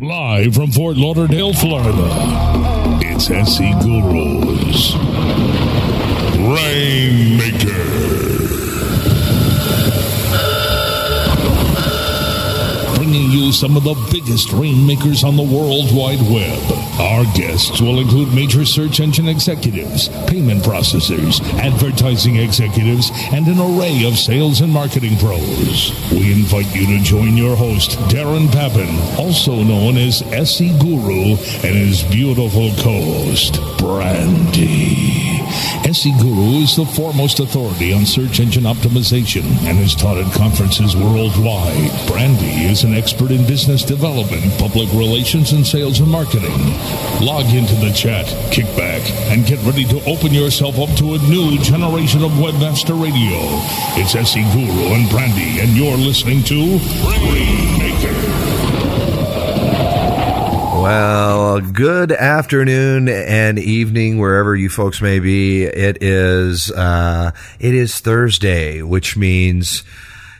Live from Fort Lauderdale, Florida, it's SE Guru's. Rainmaker. Bringing you some of the biggest rainmakers on the World Wide Web. Our guests will include major search engine executives, payment processors, advertising executives, and an array of sales and marketing pros. We invite you to join your host, Darren Papin, also known as SE Guru, and his beautiful co-host, Brandy. SE Guru is the foremost authority on search engine optimization and has taught at conferences worldwide. Brandy is an expert in business development, public relations, and sales and marketing. Log into the chat, kick back, and get ready to open yourself up to a new generation of Webmaster Radio. It's SE Guru and Brandy, and you're listening to Rainmaker. Well, good afternoon and evening wherever you folks may be. It is uh, it is Thursday, which means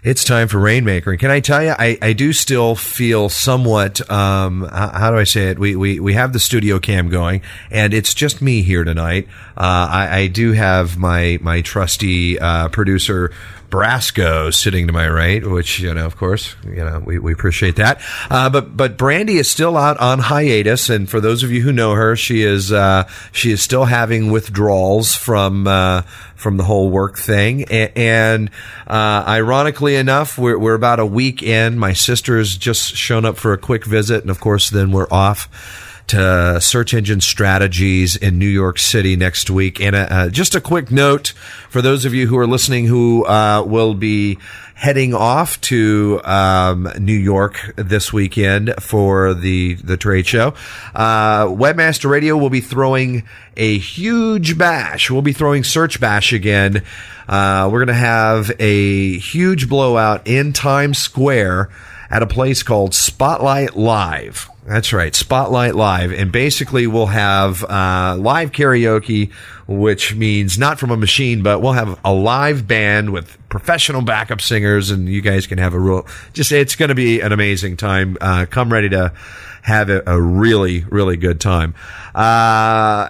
it's time for Rainmaker. And can I tell you, I, I do still feel somewhat, um, how, do I say it? We, we, we have the studio cam going and it's just me here tonight. Uh, I, I do have my, my trusty, uh, producer, Brasco sitting to my right, which you know, of course, you know, we, we appreciate that. Uh, but but Brandy is still out on hiatus, and for those of you who know her, she is uh, she is still having withdrawals from uh, from the whole work thing. And, uh, ironically enough, we're we're about a week in. My sister's just shown up for a quick visit, and of course, then we're off to search engine strategies in New York City next week. And uh, just a quick note for those of you who are listening who uh, will be heading off to um, New York this weekend for the the trade show. Uh, Webmaster Radio will be throwing a huge bash. We'll be throwing Search Bash again. Uh, we're going to have a huge blowout in Times Square at a place called Spotlight Live. That's right, Spotlight Live, and basically we'll have uh, live karaoke, which means not from a machine, but we'll have a live band with professional backup singers, and you guys can have a real. Just it's going to be an amazing time. Uh, come ready to have a, a really, really good time. Uh,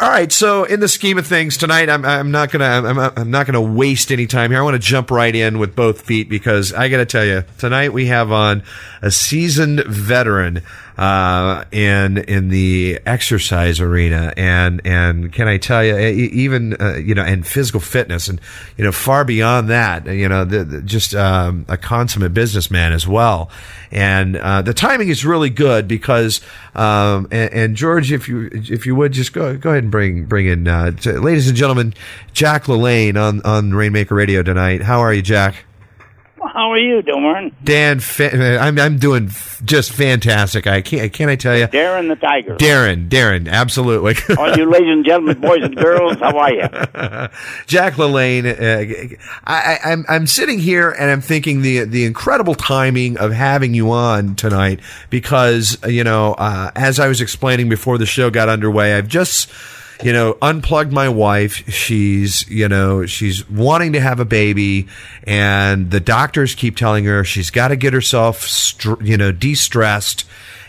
all right. So in the scheme of things tonight, I'm, I'm not gonna, I'm, I'm not gonna waste any time here. I want to jump right in with both feet because I got to tell you, tonight we have on a seasoned veteran uh, in in the exercise arena, and and can I tell you, even uh, you know, and physical fitness, and you know, far beyond that, you know, the, the, just um, a consummate businessman as well. And uh, the timing is really good because, um, and, and, George, if you if you would just go go ahead and bring bring in, uh, ladies and gentlemen, Jack LaLanne on on Rainmaker Radio tonight. How are you, Jack? How are you doing? Dan, fa- I'm I'm doing just fantastic. I can't can I tell you? Darren the Tiger. Darren, Darren, absolutely. All you ladies and gentlemen, boys and girls, how are you? Jack LaLanne, uh, I, I'm I'm sitting here and I'm thinking the the incredible timing of having you on tonight because you know uh, as I was explaining before the show got underway, I've just you know, unplugged my wife. She's, you know, she's wanting to have a baby and the doctors keep telling her she's got to get herself, you know, de-stressed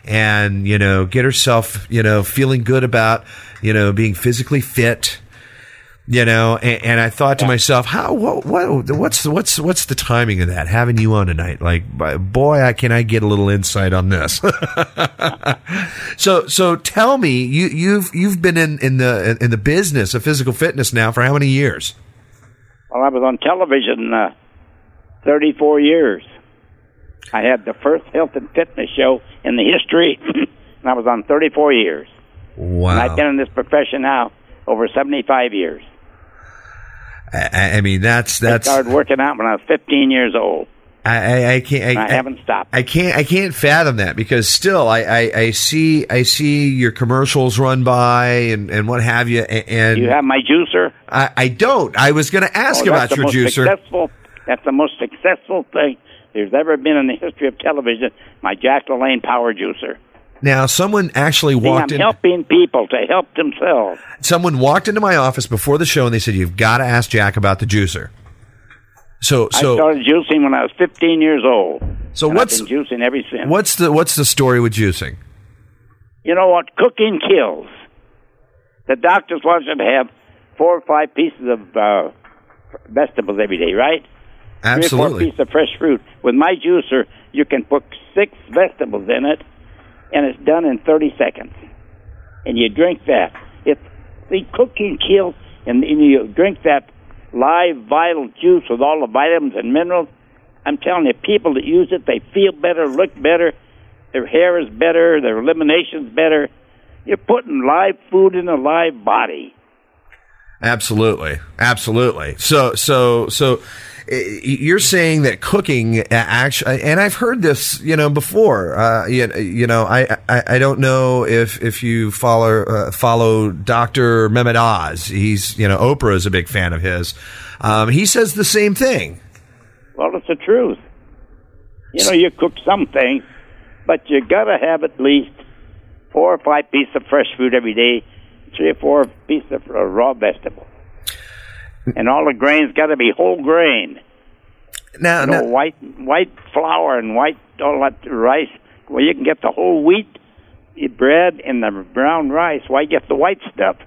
and, you know, get herself, you know, feeling good about, you know, being physically fit you know and, and, i thought to myself how what, what what's what's what's the timing of that? Having you on tonight like boy I, can i get a little insight on this? So so tell me you you've you've been in in the in the business of physical fitness now for how many years? Well i was on television uh, 34 years. I had the first health and fitness show in the history and i was on 34 years. Wow and i've been in this profession now over 75 years I, I mean, that's that's. I started working out when I was 15 years old. I, I, I can't. I, I, haven't stopped. I can't. I can't fathom that because still, I, I, I see. I see your commercials run by and, and what have you. And you have my juicer. I, I don't. I was going to ask oh, about your juicer. Successful, that's the most successful thing there's ever been in the history of television. My Jack LaLanne Power Juicer. Now, someone actually walked See, I'm in. helping people to help themselves. Someone walked into my office before the show and they said, "You've got to ask Jack about the juicer." So I started juicing when I was 15 years old. so what's I've been juicing ever since. what's the what's the story with juicing? You know what? Cooking kills. The doctors want you to have four or five pieces of uh, vegetables every day, right? Absolutely. Three or four pieces of fresh fruit. With my juicer, you can put six vegetables in it, and it's done in 30 seconds. And you drink that. It's the cooking kills, and, and you drink that live vital juice with all the vitamins and minerals. I'm telling you, people that use it, they feel better, look better, their hair is better, their elimination's better. You're putting live food in a live body. Absolutely, absolutely. So, so, so, you're saying that cooking actually, and I've heard this, you know, before. Uh, you, you know, I, I, I don't know if if you follow uh, follow Doctor Mehmet Oz. He's, you know, Oprah is a big fan of his. Um, he says the same thing. Well, it's the truth. You know, you cook something, but you gotta have at least four or five pieces of fresh fruit every day, three or four pieces of raw vegetables, and all the grains got to be whole grain. Now, No now white white flour and white all that rice. Well, you can get the whole wheat bread and the brown rice. Why get the white stuff?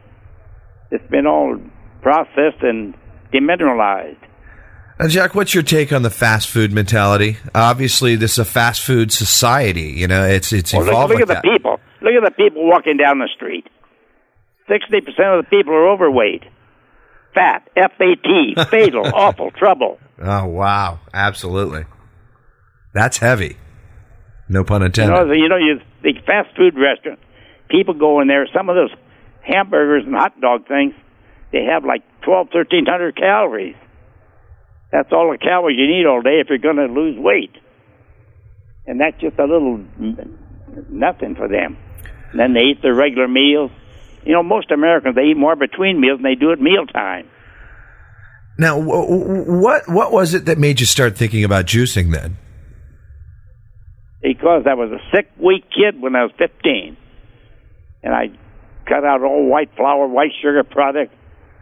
It's been all processed and demineralized. Jack, what's your take on the fast food mentality? Obviously, this is a fast food society. You know, it's it's Well, look, evolved look like at that. the people. Look at the people walking down the street. Sixty percent of the people are overweight, fat, F A T, fatal, awful, trouble. Oh wow, absolutely. That's heavy. No pun You intended. know, you know, you the fast food restaurant. People go in there. Some of those hamburgers and hot dog things, they have like twelve, thirteen hundred calories. That's all the calories you need all day if you're going to lose weight. And that's just a little nothing for them. And then they eat their regular meals. You know, most Americans they eat more between meals than they do at mealtime. now, wh- wh- what what was it that made you start thinking about juicing then? because I was a sick, weak kid when I was 15. And I cut out all white flour, white sugar products,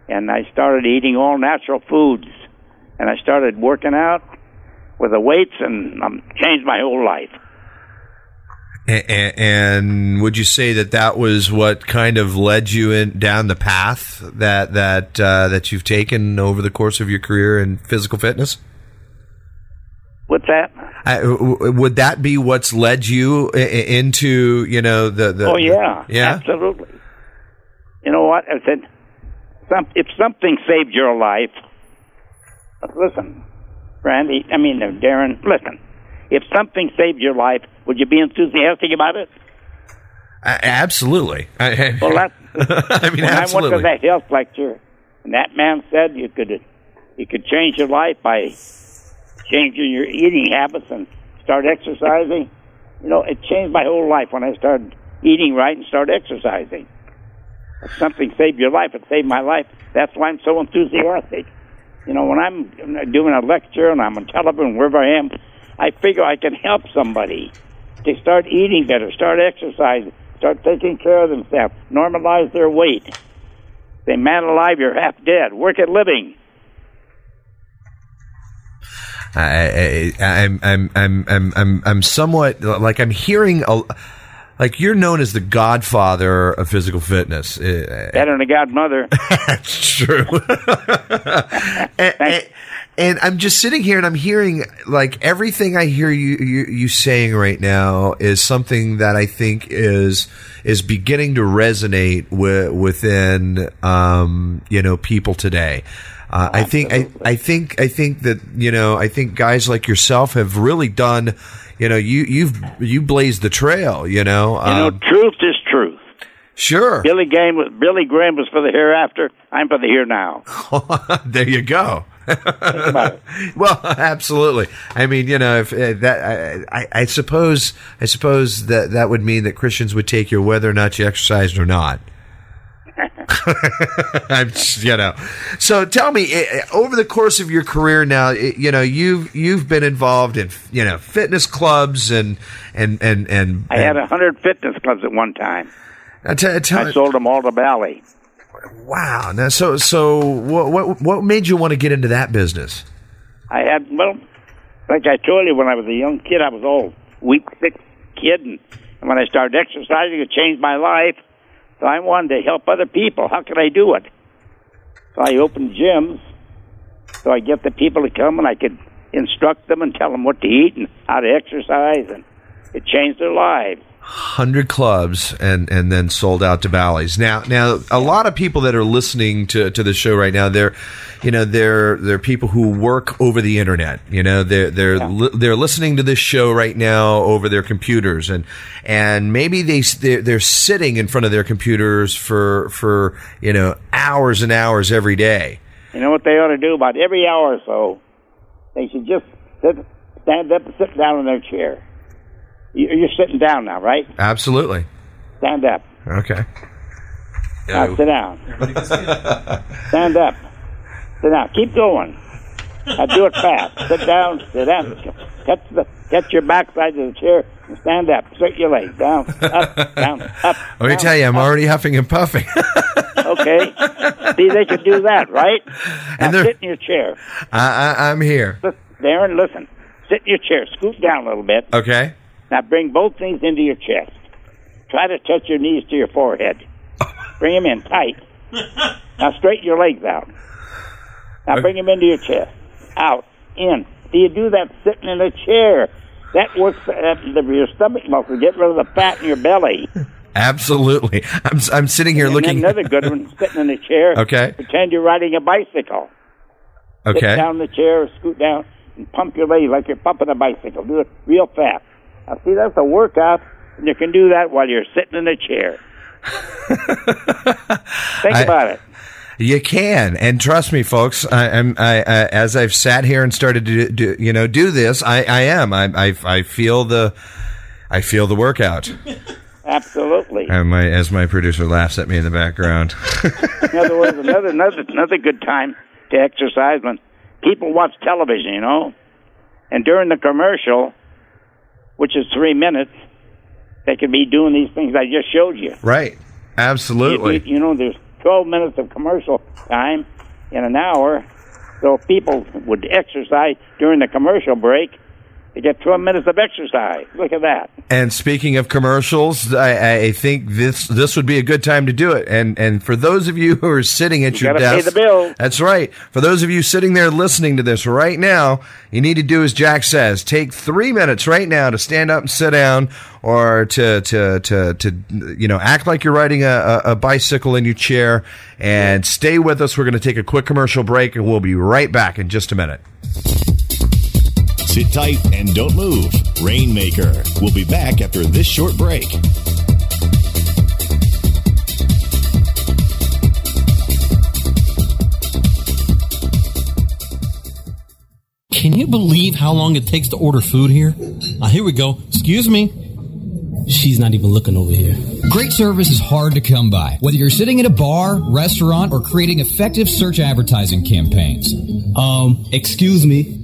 and I started eating all natural foods. And I started working out with the weights, and um, changed my whole life. And, and would you say that that was what kind of led you in down the path that that uh, that you've taken over the course of your career in physical fitness? What's that? I, w- w- would that be what's led you i- into you know the the Oh yeah, yeah absolutely. You know what? I said, some, if something saved your life, listen, Randy. I mean, uh, Darren. Listen, if something saved your life, would you be enthusiastic about it? A- absolutely. I, Well, that I mean, when I went to that health lecture, and that man said you could you could change your life by changing your eating habits and start exercising. You know, it changed my whole life when I started eating right and started exercising. If something saved your life, it saved my life. That's why I'm so enthusiastic. You know, when I'm doing a lecture and I'm on television, wherever I am, I figure I can help somebody to start eating better, start exercising, start taking care of themselves, normalize their weight. Say, man alive, you're half dead. Work at living. I, I, I'm, I'm, I'm, I'm, I'm, I'm somewhat like I'm hearing a, like you're known as the godfather of physical fitness. Uh, Better than a godmother. That's true. and, and, I'm just sitting here and I'm hearing like everything I hear you, you you saying right now is something that I think is is beginning to resonate with, within um, you know people today. Uh, I think I, I think I think that you know I think guys like yourself have really done you know you you've you blazed the trail you know You know, um, truth is truth. sure Billy Graham Billy Graham was for the hereafter. I'm for the here now. there you go. well, absolutely. I mean, you know, if uh, that, I, I, I suppose, I suppose that that would mean that Christians would take you whether or not you exercised or not. I'm, just, you know. So tell me, eh, eh, over the course of your career now, eh, you know, you've you've been involved in, you know, fitness clubs and and and and. I had a hundred fitness clubs at one time. and, I sold them all to Bally. Wow. Now, so so what what what made you want to get into that business? I had well, like I told you, when I was a young kid, I was all weak, sick kid, and, when I started exercising, it changed my life. So I wanted to help other people. How could I do it? So I opened gyms, so I get the people to come, and I could instruct them and tell them what to eat and how to exercise, and it changed their lives. Hundred clubs and and then sold out to Bally's. Now now a lot of people that are listening to, to the show right now, they're you know they're they're people who work over the internet. You know they're they're li- they're listening to this show right now over their computers and and maybe they they're, they're sitting in front of their computers for for you know hours and hours every day. You know what they ought to do? About every hour or so, they should just sit, stand up and sit down in their chair. You- You're sitting down now, right? Absolutely. Stand up. Okay. Now sit down. Stand up. Sit down. Keep going. Now do it fast. Sit down. Sit down. Catch the catch your backside of the chair and stand up. Straight your legs down, up, down, up. Let me down, tell you, I'm up. already huffing and puffing. Okay. See, they can do that, right? And now sit in your chair. I, I, I'm here. And listen. Sit in your chair. Scoot down a little bit. Okay. Now bring both knees into your chest. Try to touch your knees to your forehead. Bring them in tight. Now straighten your legs out. Now bring them into your chest. Out. In. Do you do that sitting in a chair? That works uh, the, your stomach muscle. Get rid of the fat in your belly. Absolutely. I'm, I'm sitting here And looking. another good one, sitting in a chair. Okay. Pretend you're riding a bicycle. Okay. Sit down in the chair, scoot down, and pump your legs like you're pumping a bicycle. Do it real fast. Now, see, that's a workout, and you can do that while you're sitting in a chair. Think I- about it. You can, and trust me, folks. I, I'm I, I, as I've sat here and started to do, you know do this. I, I am. I, I I feel the I feel the workout. Absolutely. And my as my producer laughs at me in the background. In other words, another another another good time to exercise when people watch television, you know, and during the commercial, which is three minutes, they could be doing these things I just showed you. right. You, Absolutely. you know, there's 12 minutes of commercial time in an hour. So if people would exercise during the commercial break, they get 12 minutes of exercise. Look at that. And speaking of commercials, I, I think this this would be a good time to do it. And and for those of you who are sitting at You your gotta pay desk, the bill. that's right. For those of you sitting there listening to this right now, you need to do as Jack says: take three minutes right now to stand up and sit down, or to to to to you know act like you're riding a, a, a bicycle in your chair, and stay with us. We're going to take a quick commercial break, and we'll be right back in just a minute. Sit tight and don't move. Rainmaker. We'll be back after this short break. Can you believe how long it takes to order food here? Ah, here we go. Excuse me. She's not even looking over here. Great service is hard to come by, whether you're sitting at a bar, restaurant, or creating effective search advertising campaigns. Um, excuse me.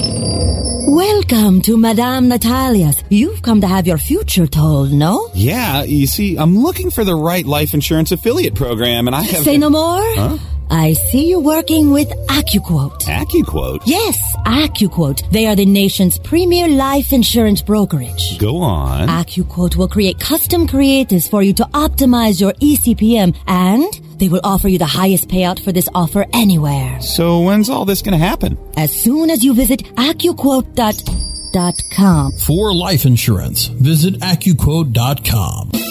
Welcome to Madame Natalia's. You've come to have your future told, no? Yeah, you see, I'm looking for the right life insurance affiliate program, and I have. Say no more? I see you working with AccuQuote. AccuQuote? Yes, AccuQuote. They are the nation's premier life insurance brokerage. Go on. AccuQuote will create custom creatives for you to optimize your ECPM and they will offer you the highest payout for this offer anywhere. so when's all this going to happen? As soon as you visit AccuQuote.com. For life insurance, visit AccuQuote.com.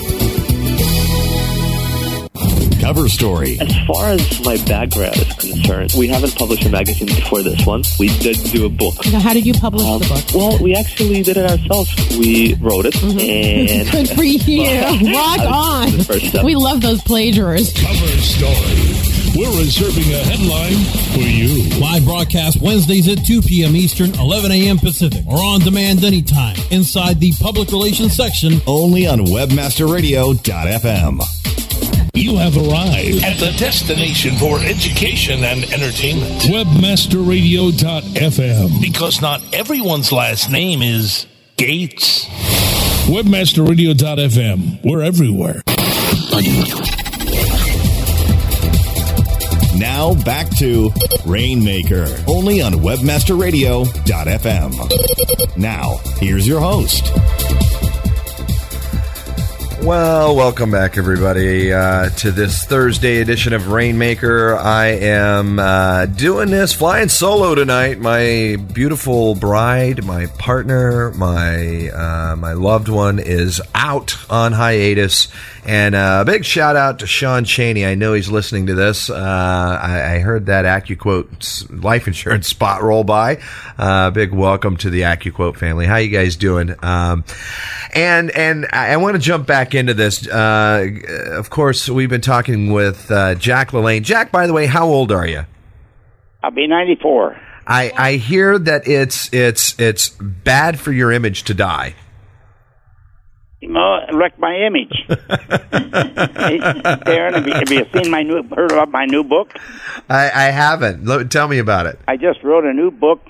Cover story. As far as my background is concerned, we haven't published a magazine before this one. We did do a book. Now, how did you publish Um, the book? Well, we actually did it ourselves. We wrote it, and Good for you. Rock on. was the first step. We love those plagiarists. Cover story. We're reserving a headline for you. Live broadcast Wednesdays at 2 p.m. Eastern, 11 a.m. Pacific, or on demand anytime inside the public relations section. Only on WebmasterRadio.fm. You have arrived at the destination for education and entertainment. Webmasterradio.fm. Because not everyone's last name is Gates. Webmasterradio.fm. We're everywhere. Now back to Rainmaker, only on WebmasterRadio.fm. Now, here's your host. Well, welcome back, everybody, uh, to this Thursday edition of Rainmaker. I am uh, doing this flying solo tonight. My beautiful bride, my partner, my uh, my loved one is out on hiatus, and uh, a big shout out to Sean Cheney. I know he's listening to this. Uh, I, I heard that AccuQuote life insurance spot roll by. Uh, big welcome to the AccuQuote family. How you guys doing? Um, and and I, I want to jump back into this. Uh, of course, we've been talking with uh, Jack LaLanne. Jack, by the way, how old are you? I'll be 94. I, I hear that it's it's it's bad for your image to die. It my image. Darren, have you, have you seen my new, heard about my new book? I, I haven't. Lo- Tell me about it. I just wrote a new book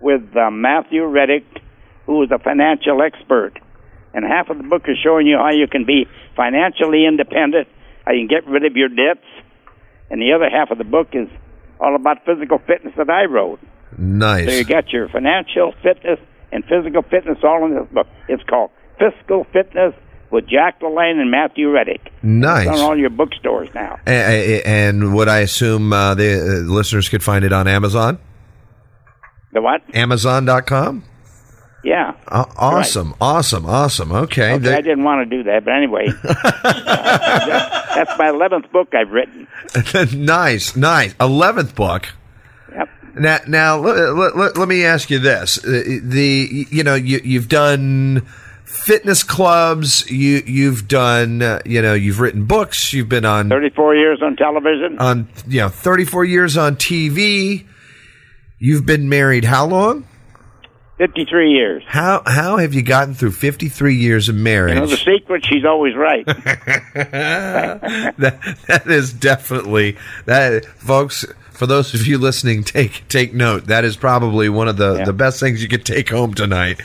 with uh, Matthew Reddick, who is a financial expert. And half of the book is showing you how you can be financially independent, how you can get rid of your debts. And the other half of the book is all about physical fitness that I wrote. Nice. So you got your financial fitness and physical fitness all in this book. It's called Fiscal Fitness with Jack LaLanne and Matthew Reddick. Nice. It's on all your bookstores now. A- a- And would I assume uh, the uh, listeners could find it on Amazon? The what? Amazon.com? Yeah. Uh, awesome, awesome, awesome. Okay. Okay, I didn't want to do that, but anyway, that- that's my eleventh book I've written. nice, nice. Eleventh book. Yep. Now, now let, let, let, me ask you this: Uh, the you know you you've done fitness clubs, you you've done uh, you know you've written books, you've been on Thirty-four years on television. on you know thirty four years on TV. You've been married how long? Fifty-three years. How how have you gotten through fifty three years of marriage? You know the secret? She's always right. that, that is definitely that, folks. For those of you listening, take take note. That is probably one of the, the best things you could take home tonight.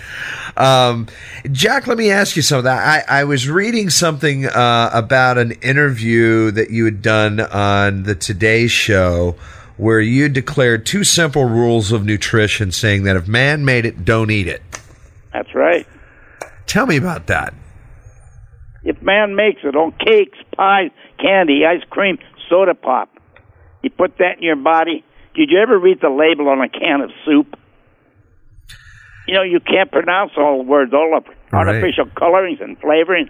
Um, Jack, let me ask you something. I, I was reading something uh, about an interview that you had done on the Today Show where you declared two simple rules of nutrition, saying that if man made it, don't eat it. That's right. Tell me about that. If man makes it on cakes, pies, candy, ice cream, soda pop, you put that in your body. Did you ever read the label on a can of soup? You know, you can't pronounce all the words, all the Right. artificial colorings and flavorings.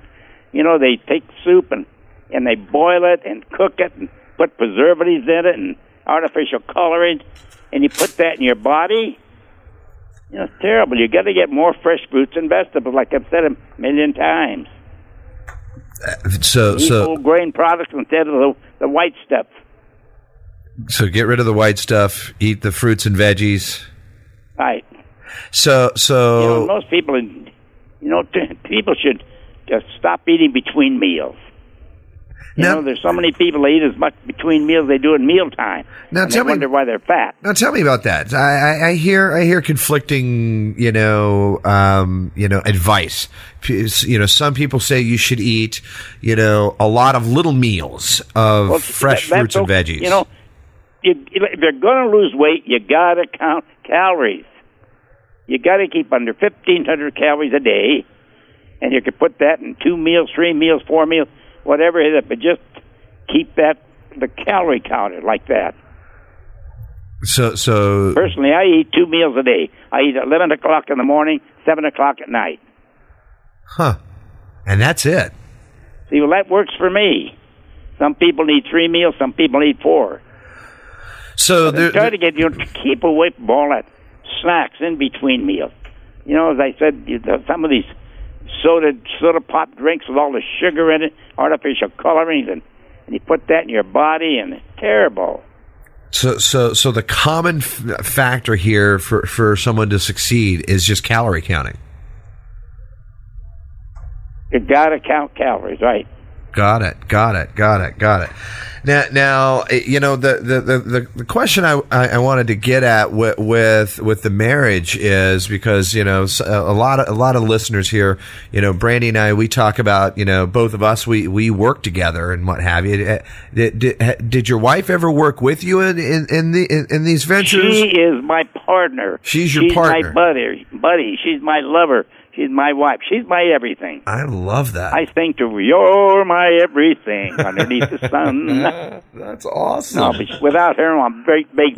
You know, they take soup and and they boil it and cook it and put preservatives in it and artificial coloring, and you put that in your body. You know, it's terrible. You got to get more fresh fruits and vegetables, like I've said a million times. Uh, so Eat so whole grain products instead of the, the white stuff. so get rid of the white stuff. Eat the fruits and veggies. Right. So so You know, most people, you know, people should just stop eating between meals. You know, there's so many people that eat as much between meals they do at mealtime. Now and tell they me- wonder why they're fat. Now tell me about that. I, I, I hear I hear conflicting, you know, um, you know, advice. You know, some people say you should eat, you know, a lot of little meals of Well, fresh that- fruits and veggies. You know, you, if you're going to lose weight, you got to count calories. You got to keep under 1,500 calories a day, and you could put that in two meals, three meals, four meals, whatever it is, but just keep that the calorie counter like that. so so Personally, I eat two meals a day. I eat at 11 o'clock in the morning, 7 o'clock at night. huh? And that's it. See, well, that works for me. Some people need three meals. Some people need four. So But try to get you know, to keep away from all that snacks in between meals. You know, as I said, some of these soda soda pop drinks with all the sugar in it, artificial colorings, and, and you put that in your body, and it's terrible. So, so, so the common f- factor here for, for someone to succeed is just calorie counting. You got to count calories, right? Got it. Got it. Got it. Got it. Now, now, eh, you know the the the, the, question I, I wanted to get at with, with with the marriage is because you know a lot of a lot of listeners here, you know, Brandy and I, we talk about you know both of us we we work together and what have you. Eh, Did, did, did your wife ever work with you in in, in the in, in these ventures? She is my partner. She's your partner. She's partner. my buddy. Buddy. She's my lover. She's my wife. She's my everything. I love that. I sing to her, "You're my everything underneath the sun." That's awesome. No, but without her, I'm very big.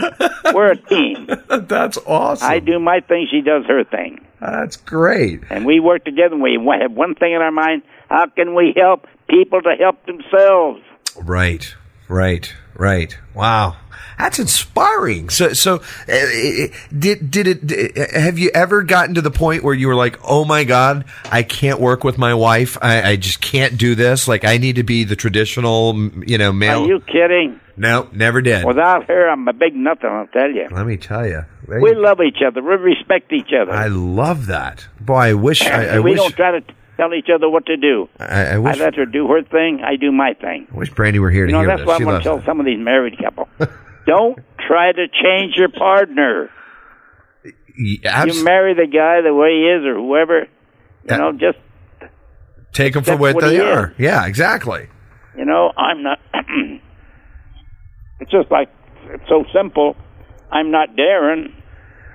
We're a team. That's awesome. I do my thing. She does her thing. That's great. And we work together. And we have one thing in our mind: how can we help people to help themselves? Right, right, right. Wow, that's inspiring. So, so uh, did did it? d- Have you ever gotten to the point where you were like, "Oh my God, I can't work with my wife. I, I just can't do this. Like, I need to be the traditional, you know, male." Are you kidding? no, never did. Without her, I'm a big nothing. I'll tell you. Let me tell you, We love each other. We respect each other. I love that. Boy, I wish. I, I we wish. don't try to tell each other what to do. I, I wish. I let her do her thing. I do my thing. I wish Brandy were here You to know, hear that's this. what She I'm going to tell some of these married couple. Don't try to change your partner. abs- you marry the guy the way he is or whoever. You know, just Take them for what, what they he are. is. Yeah, exactly. you know, I'm not. it's just like it's so simple. I'm not Darren.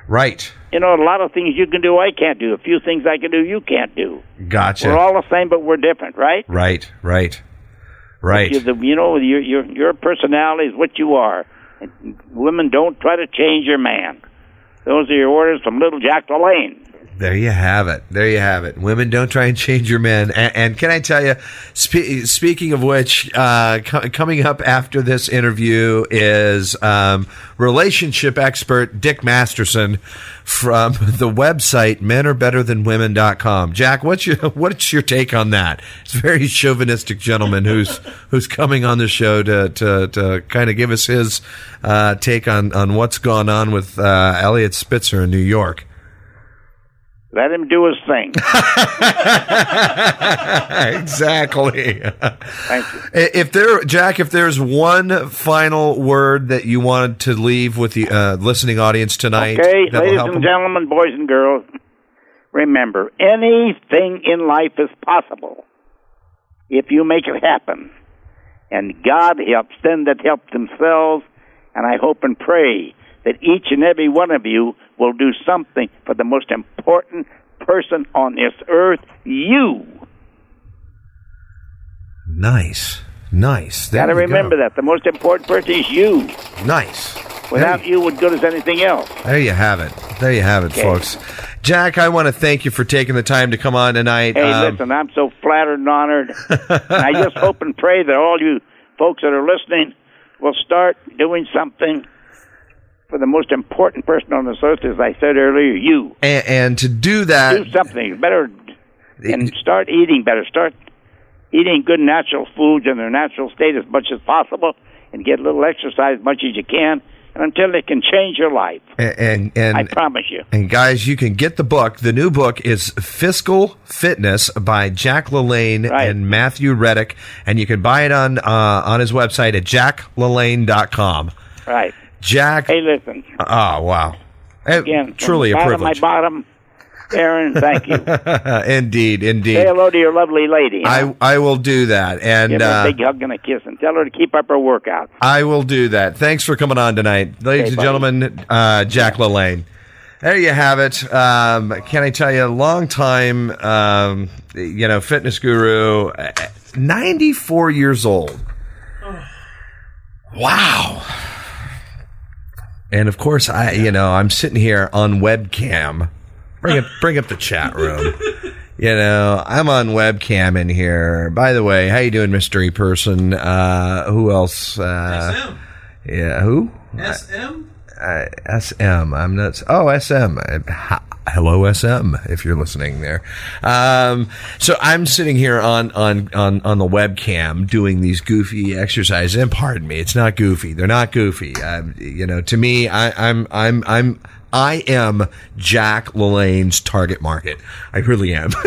Right. You know, a lot of things you can do, I can't do. A few things I can do, you can't do. Gotcha. We're all the same, but we're different, right? Right, right, right. You, the, you know, your your your personality is what you are. And women don't try to change your man. Those are your orders from Little Jack LaLanne. There you have it. There you have it. Women don't try and change your men. And, and can I tell you, spe- speaking of which, uh, co- coming up after this interview is um, relationship expert Dick Masterson from the website menarebetterthanwomen.com. Jack, what's your what's your take on that? It's a very chauvinistic gentleman who's who's coming on the show to to, to kind of give us his uh, take on on what's gone on with uh, Eliot Spitzer in New York. Let him do his thing. exactly. Thank you. If there, Jack, if there's one final word that you wanted to leave with the uh, listening audience tonight, Okay, ladies help and 'em- gentlemen, boys and girls, remember anything in life is possible if you make it happen. And God helps them that help themselves, and I hope and pray that each and every one of you will do something for the most important person on this earth, you. Nice, nice. There Got to you remember that. The most important person is you. Nice. Without you, what good is anything else? There you have it. There you have it, Okay. folks. Jack, I want to thank you for taking the time to come on tonight. Hey, Um, listen, I'm so flattered and honored. and I just hope and pray that all you folks that are listening will start doing something for the most important person on this earth, as I said earlier, you. and, and to do that, Do something better and start eating better. Start eating good natural foods in their natural state as much as possible and get a little exercise as much as you can and until it can change your life. and and I promise you. And guys, you can get the book. The new book is Fiscal Fitness by Jack LaLanne and Matthew Reddick, and you can buy it on uh, on his website at jacklalanne.com. Right. Jack. Hey, listen. Oh wow! Eh, Again, truly a from the privilege. bottom my bottom, Aaron, thank you. indeed, indeed. Say hello to your lovely lady. huh? I I will do that, and Give her uh, a big hug and a kiss and tell her to keep up her workout. I will do that. Thanks for coming on tonight, ladies Okay, and buddy. gentlemen. Uh, Jack LaLanne. There you have it. Um, can I tell you, a long time, um, you know, fitness guru, uh, 94 years old. Wow. And of course, I, you know, I'm sitting here on webcam. Bring up, bring up the chat room. You know, I'm on webcam in here. By the way, how you doing, mystery person? Uh, who else? Uh, yeah, who? SM? Uh, SM. I'm not. Oh, SM. Hello, SM. If you're listening there. Um, so I'm sitting here on on on on the webcam doing these goofy exercises. And pardon me, it's not goofy. They're not goofy. Um, you know, to me, I, I'm I'm I'm. I am Jack LaLanne's target market. I really am.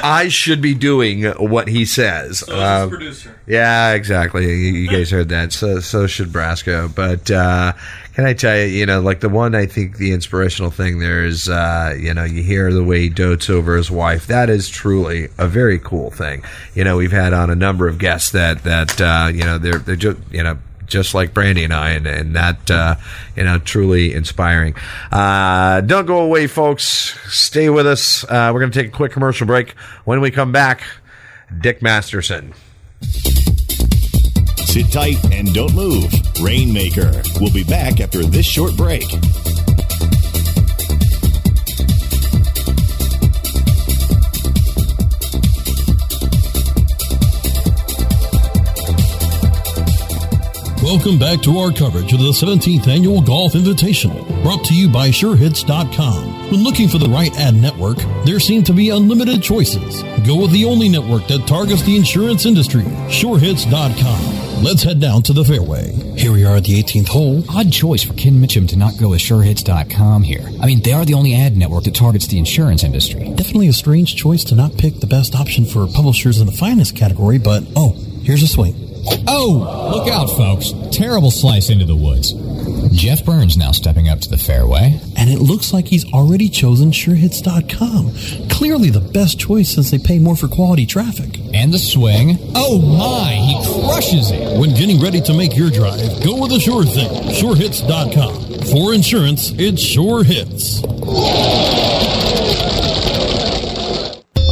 I should be doing what he says. Um, producer. yeah, exactly. You, you guys heard that. So so should Brasco. But uh, can I tell you, you know, like the one I think the inspirational thing there is, uh, you know, you hear the way he dotes over his wife. That is truly a very cool thing. You know, we've had on a number of guests that that uh, you know they're they're just you know just like Brandy and I, and, and that, uh, you know, truly inspiring. Uh, don't go away, folks. Stay with us. Uh, we're going to take a quick commercial break. When we come back, Dick Masterson. Sit tight and don't move. Rainmaker will be back after this short break. Welcome back to our coverage of the 17th Annual Golf Invitational, brought to you by SureHits.com. When looking for the right ad network, there seem to be unlimited choices. Go with the only network that targets the insurance industry, SureHits.com. Let's head down to the fairway. Here we are at the 18th hole. Odd choice for Ken Mitchum to not go with SureHits.com here. I mean, they are the only ad network that targets the insurance industry. Definitely a strange choice to not pick the best option for publishers in the finest category, but oh, here's a swing. Oh, look out, folks. Terrible slice into the woods. Jeff Burns now stepping up to the fairway. And it looks like he's already chosen SureHits.com. Clearly the best choice since they pay more for quality traffic. And the swing. Oh my, he crushes it. When getting ready to make your drive, go with the sure thing. SureHits.com. For insurance, it's Sure Hits.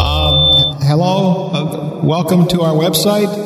Um, Hello, uh, welcome to our website.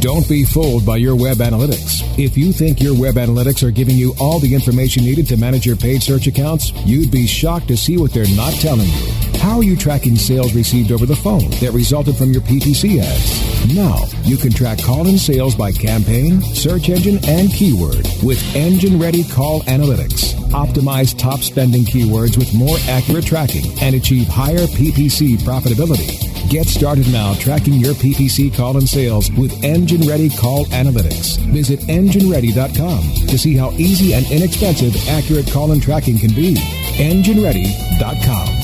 Don't be fooled by your web analytics. If you think your web analytics are giving you all the information needed to manage your paid search accounts, you'd be shocked to see what they're not telling you. How are you tracking sales received over the phone that resulted from your PPC ads? Now, you can track call-in sales by campaign, search engine, and keyword with engine-ready call analytics. Optimize top spending keywords with more accurate tracking and achieve higher PPC profitability. Get started now tracking your PPC call and sales with Engine Ready Call Analytics. Visit EngineReady.com to see how easy and inexpensive accurate call and tracking can be. EngineReady.com.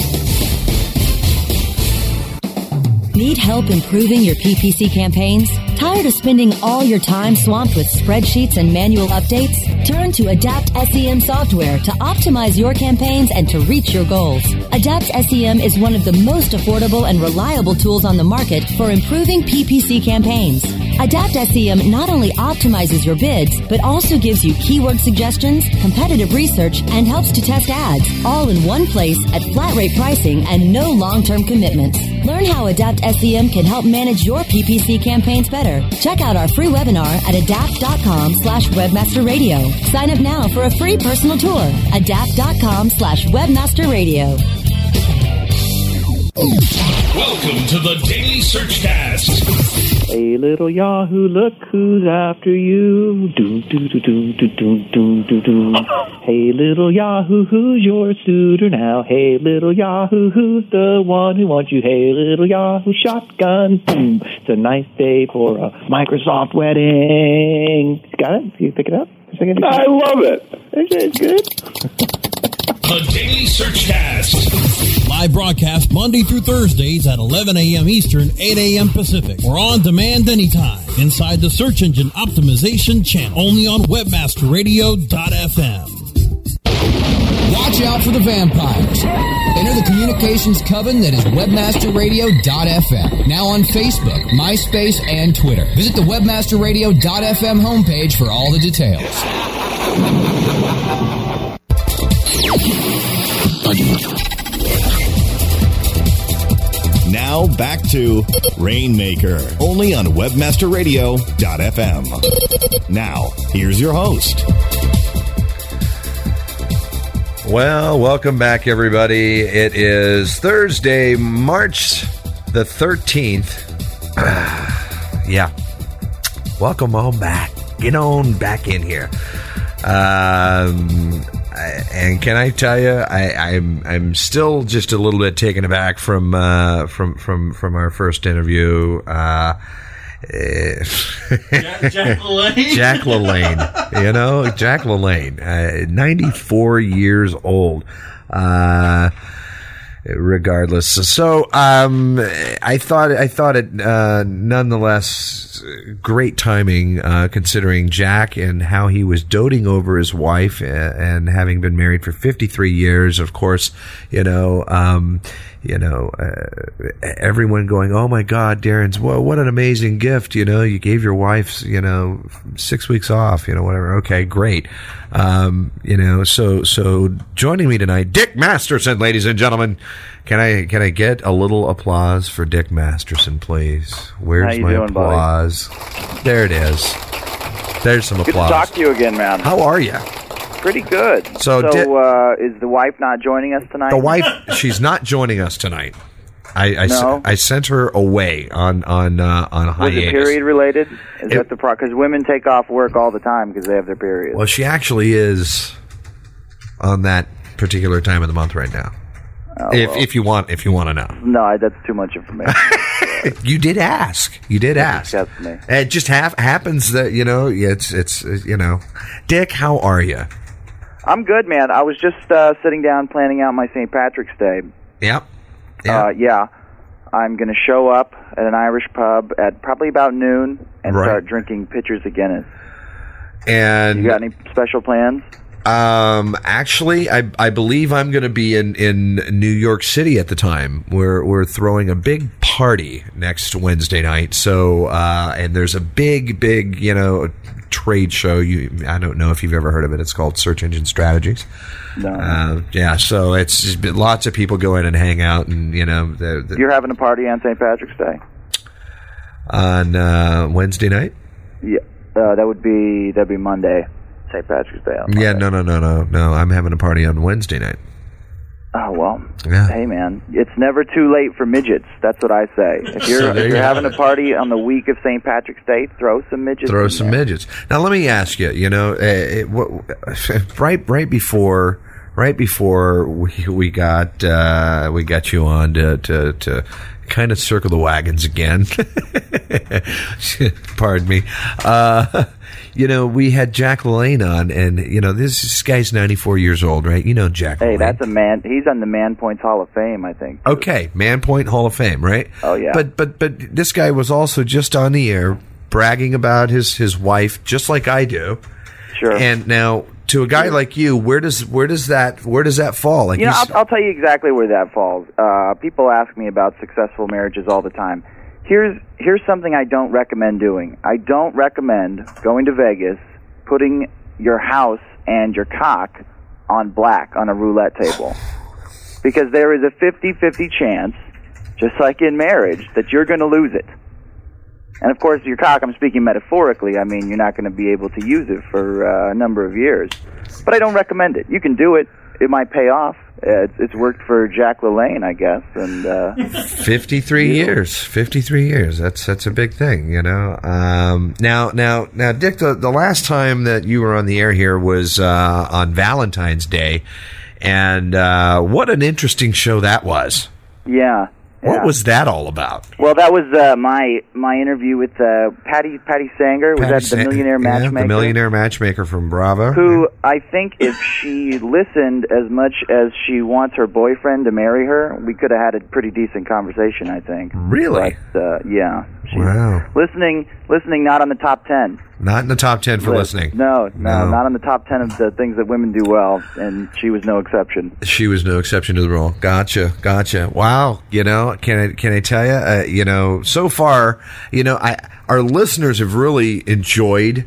Need help improving your PPC campaigns? Tired of spending all your time swamped with spreadsheets and manual updates? Turn to Adapt SEM software to optimize your campaigns and to reach your goals. Adapt SEM is one of the most affordable and reliable tools on the market for improving PPC campaigns. Adapt SEM not only optimizes your bids, but also gives you keyword suggestions, competitive research, and helps to test ads, all in one place at flat rate pricing and no long-term commitments. Learn how Adapt SEM can help manage your PPC campaigns better. Check out our free webinar at adapt.com slash webmaster radio. Sign up now for a free personal tour. Adapt.com slash webmaster radio. Welcome to the Daily Search Searchcast. Hey, little Yahoo, look who's after you. Do, do, do, do, do, do, do, do, do. Hey, little Yahoo, who's your suitor now? Hey, little Yahoo, who's the one who wants you? Hey, little Yahoo, shotgun. Boom. It's a nice day for a Microsoft wedding. Got it? Can You pick it up? I love it. It's good. The Daily Search Searchcast. Live broadcast Monday through Thursdays at 11 a.m. Eastern, 8 a.m. Pacific, or on demand anytime inside the Search Engine Optimization channel, only on WebmasterRadio.fm. Watch out for the vampires. Enter the communications coven that is webmasterradio.fm. Now on Facebook, MySpace, and Twitter. Visit the webmasterradio.fm homepage for all the details. Now back to Rainmaker, only on webmasterradio.fm. Now, here's your host. Well, welcome back, everybody. It is Thursday, March the 13th. yeah. Welcome on back. Get on back in here. Um, I- and can I tell you, I, I'm I'm still just a little bit taken aback from uh, from from from our first interview. Uh, Jack, Jack LaLanne? Jack LaLanne, you know, Jack LaLanne, uh, 94 years old. Uh, regardless. So, um, I thought, I thought it, uh, nonetheless great timing, uh, considering Jack and how he was doting over his wife and, and having been married for 53 years. Of course, you know, um, you know, uh, everyone going, "Oh my God, Darren's! Well, what an amazing gift! You know, you gave your wife, you know, six weeks off. You know, whatever. Okay, great. Um, you know, so so joining me tonight, Dick Masterson, ladies and gentlemen. Can I can I get a little applause for Dick Masterson, please? Where's my doing, buddy? applause? There it is. There's some Good to applause. talk to you again, man. How are you? Pretty good. So so di- uh, is the wife not joining us tonight? The wife, she's not joining us tonight. I I, No? I sent her away on on uh, on Was hiatus. it period related? Is It- that the pro? Because women take off work all the time because they have their periods. Well, she actually is on that particular time of the month right now. Oh, if well. if you want if you want to know, No, I- that's too much information. you did ask. You did ask. That's me. It just hap- happens that you know it's it's you know, Dick. How are you? I'm good, man. I was just uh, sitting down planning out my St. Patrick's Day. Yep. Uh, yeah. I'm going to show up at an Irish pub at probably about noon and Right. start drinking pitchers of Guinness. And You got any special plans? Um, actually, I I believe I'm going to be in in New York City at the time. We're we're throwing a big party next Wednesday night. So, uh, and there's a big big you know trade show. You I don't know if you've ever heard of it. It's called Search Engine Strategies. No. Uh, yeah, so it's lots of people go in and hang out, and you know, You're having a party on St. Patrick's Day? on uh, Wednesday night. Yeah. Uh, that would be that'd be Monday, St. Patrick's Day. Yeah, no, no, no, no, no. I'm having a party on Wednesday night. Oh well. Yeah. Hey man, it's never too late for midgets. That's what I say. If you're So if you you're have having a party on the week of St. Patrick's Day, throw some midgets. throw some there. midgets. Now let me ask you. You know, uh, it, what, right right before right before we we got uh, we got you on to to, to kind of circle the wagons again. Pardon me. Uh, you know, we had Jack LaLanne on, and you know this, this guy's ninety four years old, right? You know Jack. Hey, LaLanne. that's a man. He's on the Man Points Hall of Fame, I think. Okay, Man Point Hall of Fame, right? Oh, yeah. But but but this guy was also just on the air bragging about his his wife, just like I do. Sure. And now to a guy like you, where does where does that where does that fall? Like you know, I'll, I'll tell you exactly where that falls. Uh, people ask me about successful marriages all the time. Here's here's something I don't recommend doing. I don't recommend going to Vegas, putting your house and your cock on black on a roulette table, because there is a 50-50 chance, just like in marriage, that you're going to lose it. And of course, your cock, I'm speaking metaphorically. I mean, you're not going to be able to use it for uh, a number of years. But I don't recommend it. You can do it. It might pay off. Uh, it's, it's worked for Jack LaLanne, I guess. And uh, 53 years 53 years that's that's a big thing you know um, now now now dick the, the last time that you were on the air here was uh, on valentine's day and uh, what an interesting show that was yeah. What yeah. was that all about Well, that was uh, my my interview with uh, Patty Patty Stanger. Was that the Sa- Millionaire yeah, Matchmaker? the millionaire matchmaker from bravo who I think if she listened as much as she wants her boyfriend to marry her, we could have had a pretty decent conversation. I think. Really? But, uh, yeah. Wow. Listening, listening, not on the top ten. Not in the top ten for list. listening. No, no, No. not on the top ten of the things that women do well, and she was no exception. She was no exception to the rule. Gotcha, gotcha. Wow. You know, can I can I tell you? Uh, you know, so far, you know, I our listeners have really enjoyed,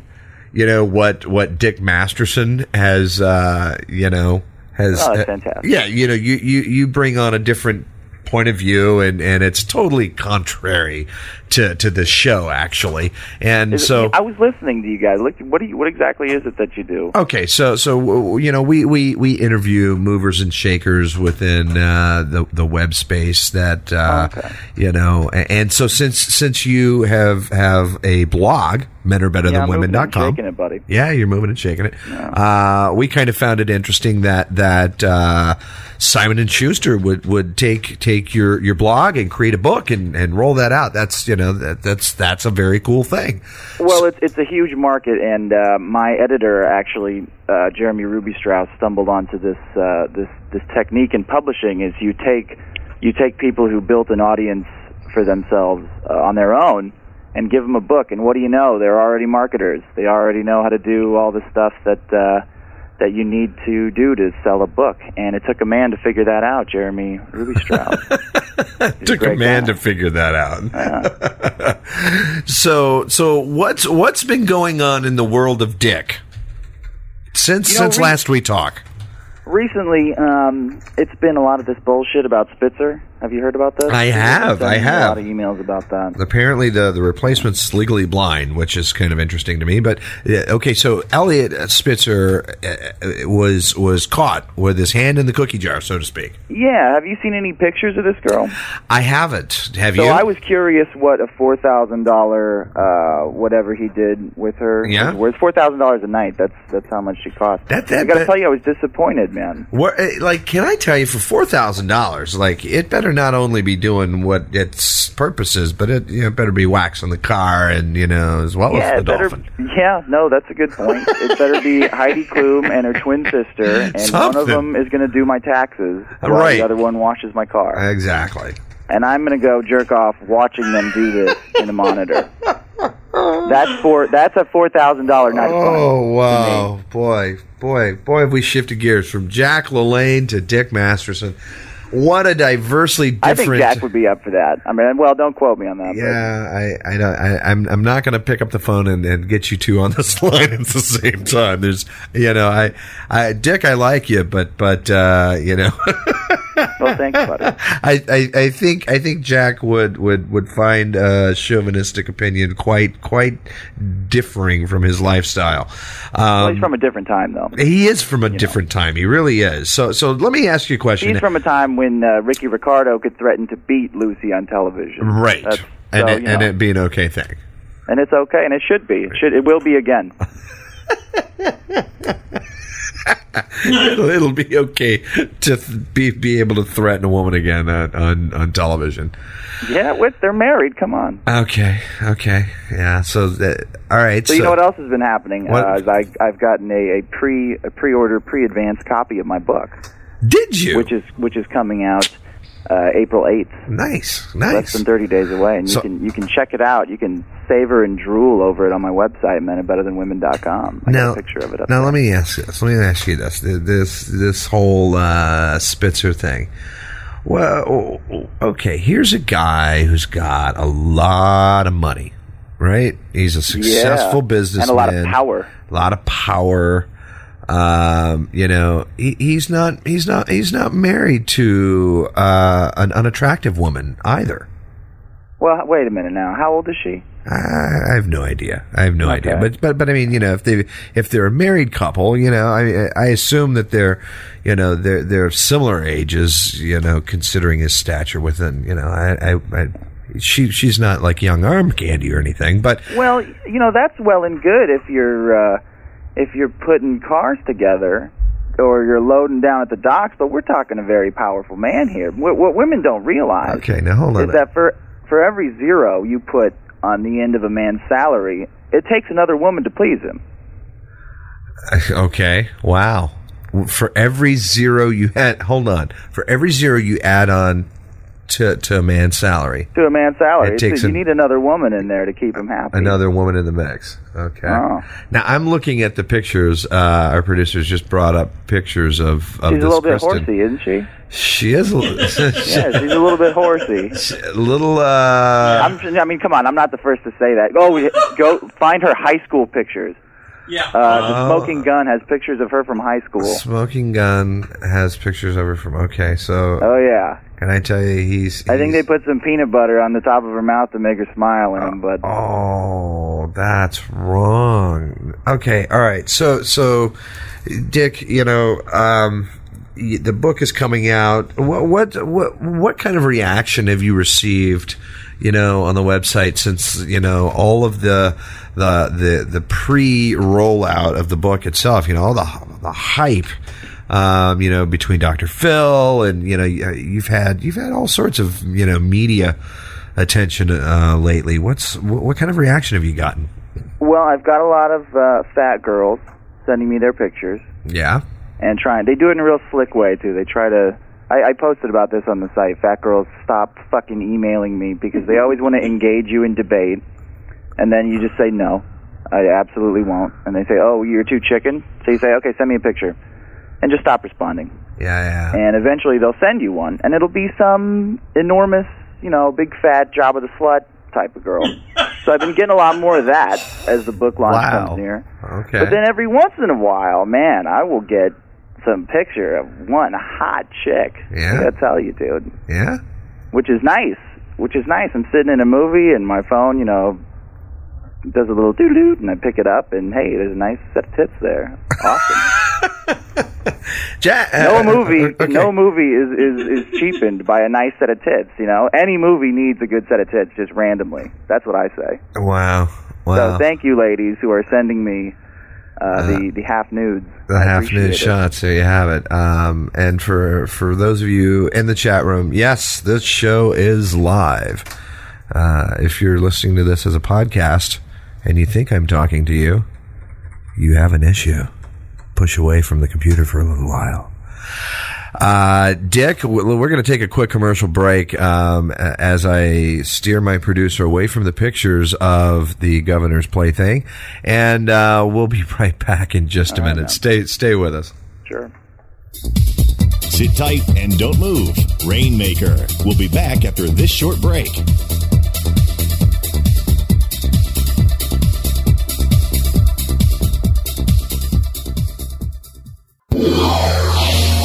you know, what what Dick Masterson has, uh, you know, has. Oh, that's uh, fantastic. yeah, you know, you you you bring on a different point of view and and it's totally contrary to to the show actually and Is it- so I was listening to you guys. Look, what do you, what exactly is it that you do? Okay, so so you know we we we interview movers and shakers within uh, the the web space that uh, you know, a- and so since since you have have a blog, men are better yeah, than women.com. shaking it, buddy. Yeah, you're moving and shaking it. Uh, we kind of found it interesting that that uh, Simon and Schuster would, would take take your, your blog and create a book and, and roll that out. That's you know that, that's that's a very cool thing. Well, it's it's a huge market, and uh, my editor actually, uh, Jeremie Ruby Strauss, stumbled onto this uh, this this technique in publishing. Is you take you take people who built an audience for themselves uh, on their own, and give them a book, and what do you know? They're already marketers. They already know how to do all the stuff that. Uh, that you need to do to sell a book, and it took a man to figure that out, Jeremie Ruby Strauss. Took a great man guy. to figure that out. so so what's what's been going on in the world of Dick since You know, since re- last we talked? Recently, um, it's been a lot of this bullshit about Spitzer. Have you heard about this? I have, I have. A lot of emails about that. Apparently, the the replacement's legally blind, which is kind of interesting to me. But yeah, okay, so Eliot Spitzer uh, was was caught with his hand in the cookie jar, so to speak. Yeah, have you seen any pictures of this girl? I haven't. Have so you? I was curious what a four thousand dollar uh whatever he did with her. Yeah? was worth. Four thousand dollars a night. That's that's how much she cost. That- that- I got to tell you, I was disappointed, man. What, eh, like, can I tell you, for four thousand dollars, like, it better not only be doing what its purpose is, but it you know, better be waxing the car and you know as well yeah, as the better. dolphin. Yeah, no, that's a good point. it better be Heidi Klum and her twin sister, and one of them is going to do my taxes, while Right. the other one washes my car. Exactly. And I'm going to go jerk off watching them do this in a monitor. That's for that's a four thousand dollar night. Oh wow, boy, boy, boy! Have we shifted gears from Jack LaLanne to Dick Masterson? What a diversely different. I think Jack would be up for that. I mean, well, don't quote me on that. Yeah, I, I don't. I, I'm, I'm not going to pick up the phone and, and get you two on this line at the same time. There's, you know, I, I, Dick, I like you, but, but, uh, you know, well, thanks, buddy. I, I, I think, I think Jack would, would, would find a chauvinistic opinion quite, quite differing from his lifestyle. well, Um, he's from a different time, though. he is from a different time. He really is. So, so let me ask you a question. He's from a time when uh, Ricky Ricardo could threaten to beat Lucy on television. right, That's, and so, it, you and know, it be an okay thing. and it's okay, and it should be. It should. It will be again. it'll, it'll be okay to th- be be able to threaten a woman again on on, on television. yeah, with they're married. Come on. Okay, okay, yeah. So, that, all right. So, So, you know what else has been happening? Uh, I, I've gotten a, a pre a pre-order pre-advanced copy of my book. Did you? Which is which is coming out uh, April eighth. Nice, nice. Less than thirty days away, and So- you can you can check it out. You can savor and drool over it on my website, menarebetterthanwomen.com. I now, got a picture of it up now there. let me ask you this. Let me ask you this. This this whole uh, Spitzer thing. Well, okay. Here's a guy who's got a lot of money, right? He's a successful Yeah, businessman, and a lot of power. A lot of power. Um, you know, he, he's not. He's not. He's not married to uh, an unattractive woman either. Well, wait a minute now. How old is she? I I have no idea. I have no idea. But but but I mean, you know, if they if they're a married couple, you know, I I assume that they're you know they're they're of similar ages. You know, considering his stature within you know, I I. I she she's not like young arm candy or anything, but Well, you know that's well and good if you're uh, if you're putting cars together or you're loading down at the docks. But we're talking a very powerful man here. What, what women don't realize okay. Now hold on. is that for for every zero you put on the end of a man's salary, it takes another woman to please him. Okay. Wow. For every zero you had, hold on. For every zero you add on to to a man's salary. to a man's salary. It takes you an- need another woman in there to keep him happy. Another woman in the mix. Okay. Oh. Now I'm looking at the pictures. Uh, our producers just brought up pictures of of She's this a little bit horsey, isn't she? She is a little, yeah, she's a little bit horsey. A little. Uh, I'm, I mean, come on, I'm not the first to say that. Oh, go find her high school pictures. Yeah. Uh, the Oh. Smoking Gun has pictures of her from high school. Smoking Gun has pictures of her from. Okay, so. Oh yeah. Can I tell you he's? I think they put some peanut butter on the top of her mouth to make her smile in them, but Oh, that's wrong. Okay, all right. So, so, Dick, you know, um, y- the book is coming out. What, what, what, what kind of reaction have you received? You know, on the website since you know all of the the the the pre rollout of the book itself. You know, all the the hype. Um, you know, between Dr. Phil and you know, you've had you've had all sorts of you know media attention uh, lately. What's what, what kind of reaction have you gotten? well, I've got a lot of uh, fat girls sending me their pictures Yeah. And trying. They do it in a real slick way too. They try to. I, I posted about this on the site. Fat girls stop fucking emailing me because they always want to engage you in debate, and then you just say no. I absolutely won't. And they say, "Oh, you're too chicken." So you say, "Okay, send me a picture," and just stop responding. Yeah, yeah. And eventually they'll send you one, and it'll be some enormous, you know, big fat job of the slut type of girl. so I've been getting a lot more of that as the book launch Wow. comes near. Okay. But then every once in a while, man, I will get some picture of one hot chick. Yeah. Gotta tell you, dude. Yeah. Which is nice. Which is nice. I'm sitting in a movie and my phone, you know, does a little doo doo, and I pick it up, and hey, there's a nice set of tits there. Awesome. Ja- no uh, movie, okay. no movie is, is is cheapened by a nice set of tits. You know, any movie needs a good set of tits just randomly. That's what I say. Wow. Wow. So thank you, ladies, who are sending me uh, the the half nudes. The half it. shots. There you have it. Um, and for for those of you in the chat room, yes, this show is live. Uh, if you're listening to this as a podcast and you think I'm talking to you, you have an issue. Push away from the computer for a little while. Uh, Dick, we're going to take a quick commercial break um, as I steer my producer away from the pictures of the governor's plaything, and uh, we'll be right back in just a minute. Stay, stay with us. Sure. Sit tight and don't move. Rainmaker We'll be back after this short break.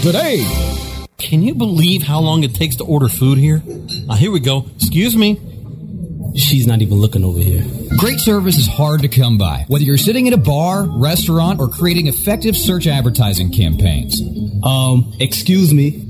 today. Can you believe how long it takes to order food here? Ah, here we go. Excuse me. She's not even looking over here. Great service is hard to come by, whether you're sitting at a bar, restaurant, or creating effective search advertising campaigns. Um, excuse me.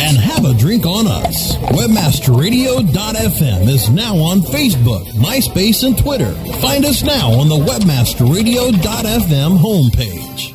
and have a drink on us. Webmasterradio.fm is now on Facebook, MySpace, and Twitter. Find us now on the webmasterradio.fm homepage.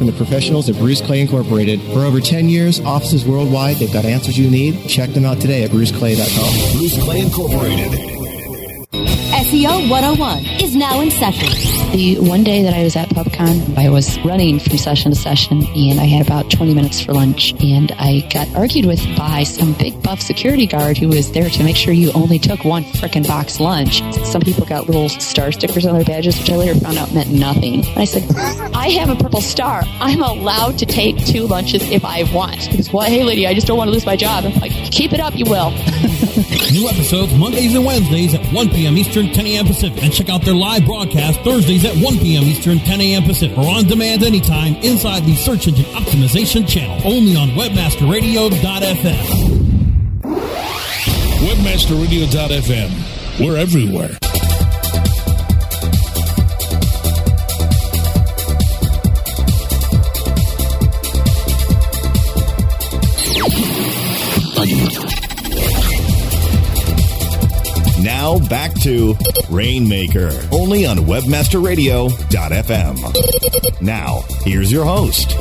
from the professionals at Bruce Clay Incorporated. For over 10 years, offices worldwide, they've got answers you need. Check them out today at bruceclay.com. Bruce Clay Incorporated. SEO 101 is now in session. The one day that I was at PubCon, I was running from session to session and I had about 20 minutes for lunch and I got argued with by some big buff security guard who was there to make sure you only took one frickin' box lunch. Some people got little star stickers on their badges, which I later found out meant nothing. And I said, I have a purple star. I'm allowed to take two lunches if I want. He goes, well, hey lady, I just don't want to lose my job. I'm like, keep it up, you will. New episodes Mondays and Wednesdays at 1 p.m. Eastern, 10 a.m. Pacific. And check out their live broadcast Thursdays at 1 p.m. Eastern, 10 a.m. Pacific. Or on demand anytime inside the Search Engine Optimization channel. Only on WebmasterRadio.fm. Webmasterradio.fm. We're everywhere. Now back to Rainmaker, only on webmasterradio.fm. Now, here's your host.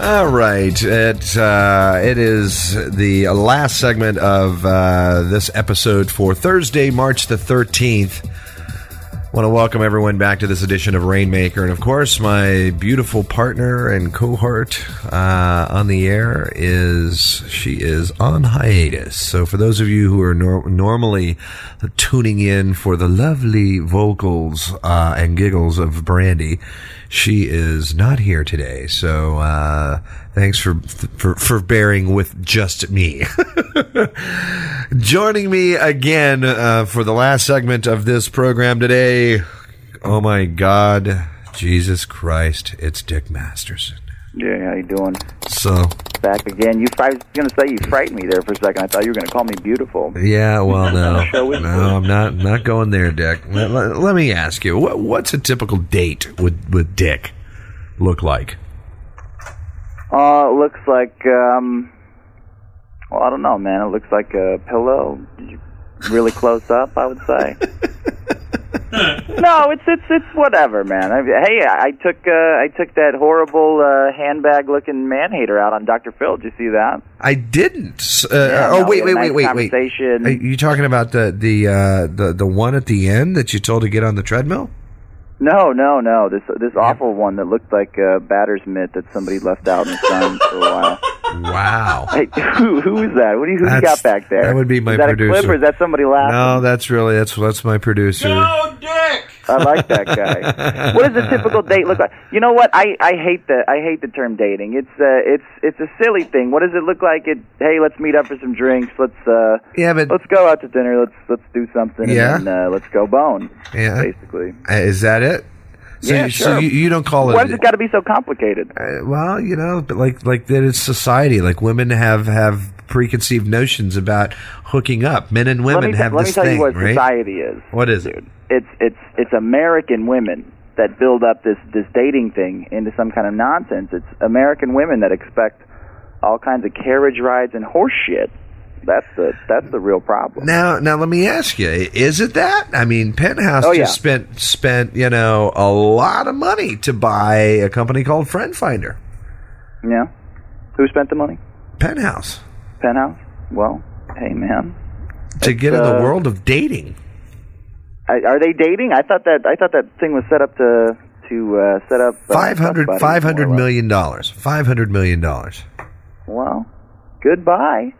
All right, it uh, it is the last segment of uh, this episode for Thursday, March the thirteenth. Want to welcome everyone back to this edition of Rainmaker, and of course, my beautiful partner and cohort uh, on the air is she is on hiatus. So, for those of you who are nor- normally tuning in for the lovely vocals uh, and giggles of Brandy, she is not here today. So, uh, thanks for for for bearing with just me. Joining me again uh, for the last segment of this program today. Oh my God, Jesus Christ! It's Dick Masterson. Yeah, how you doing? So Back again. You, I was going to say you frightened me there for a second. I thought you were going to call me beautiful. yeah, well, no, no, I'm not not going there, Dick. Let, let- let me ask you, what, what's a typical date with with Dick look like? Uh, it looks like, um, well, I don't know, man. It looks like a pillow, really close up. I would say. no, it's it's it's whatever, man. I, hey, I took uh, I took that horrible uh, handbag looking man hater out on Dr. Phil. Did you see that? I didn't. Uh, Yeah, oh no, wait, wait, had a wait, wait, wait. Are you talking about the the uh, the the one at the end that you told to get on the treadmill? No, no, no. This this awful one that looked like a batter's mitt that somebody left out in the sun for a while. Wow. Hey, who who is that? What do you who you got back there? that would be my is that producer. A clip or is that somebody laughing? No, that's really that's that's my producer. No, Dick. I like that guy. what does a typical date look like? You know what? I I hate the I hate the term dating. It's uh it's it's a silly thing. What does it look like? It hey, let's meet up for some drinks. Let's uh yeah, but let's go out to dinner. Let's let's do something. Yeah. and then, uh, let's go bone. Yeah. basically. Uh, Is that it? So, Yeah, you, so you, you don't call it. Why does it got to be so complicated? Uh, well, you know, like like that it's society. Like women have have preconceived notions about hooking up. Men and women let me, have let me tell thing, you what right? society is. What is it? It's it's it's American women that build up this this dating thing into some kind of nonsense. It's American women that expect all kinds of carriage rides and horse shit. That's the that's the real problem. Now, now let me ask you: Is it that? I mean, Penthouse Oh, yeah. just spent spent you know a lot of money to buy a company called Friend Finder. Yeah. Who spent the money? Penthouse Penthouse. Well, hey man, to It's, get in the uh, world of dating. Are they dating? I thought that I thought that thing was set up to to uh, set up uh, Five hundred five hundred more or less. million dollars. Five hundred million dollars. Well, goodbye.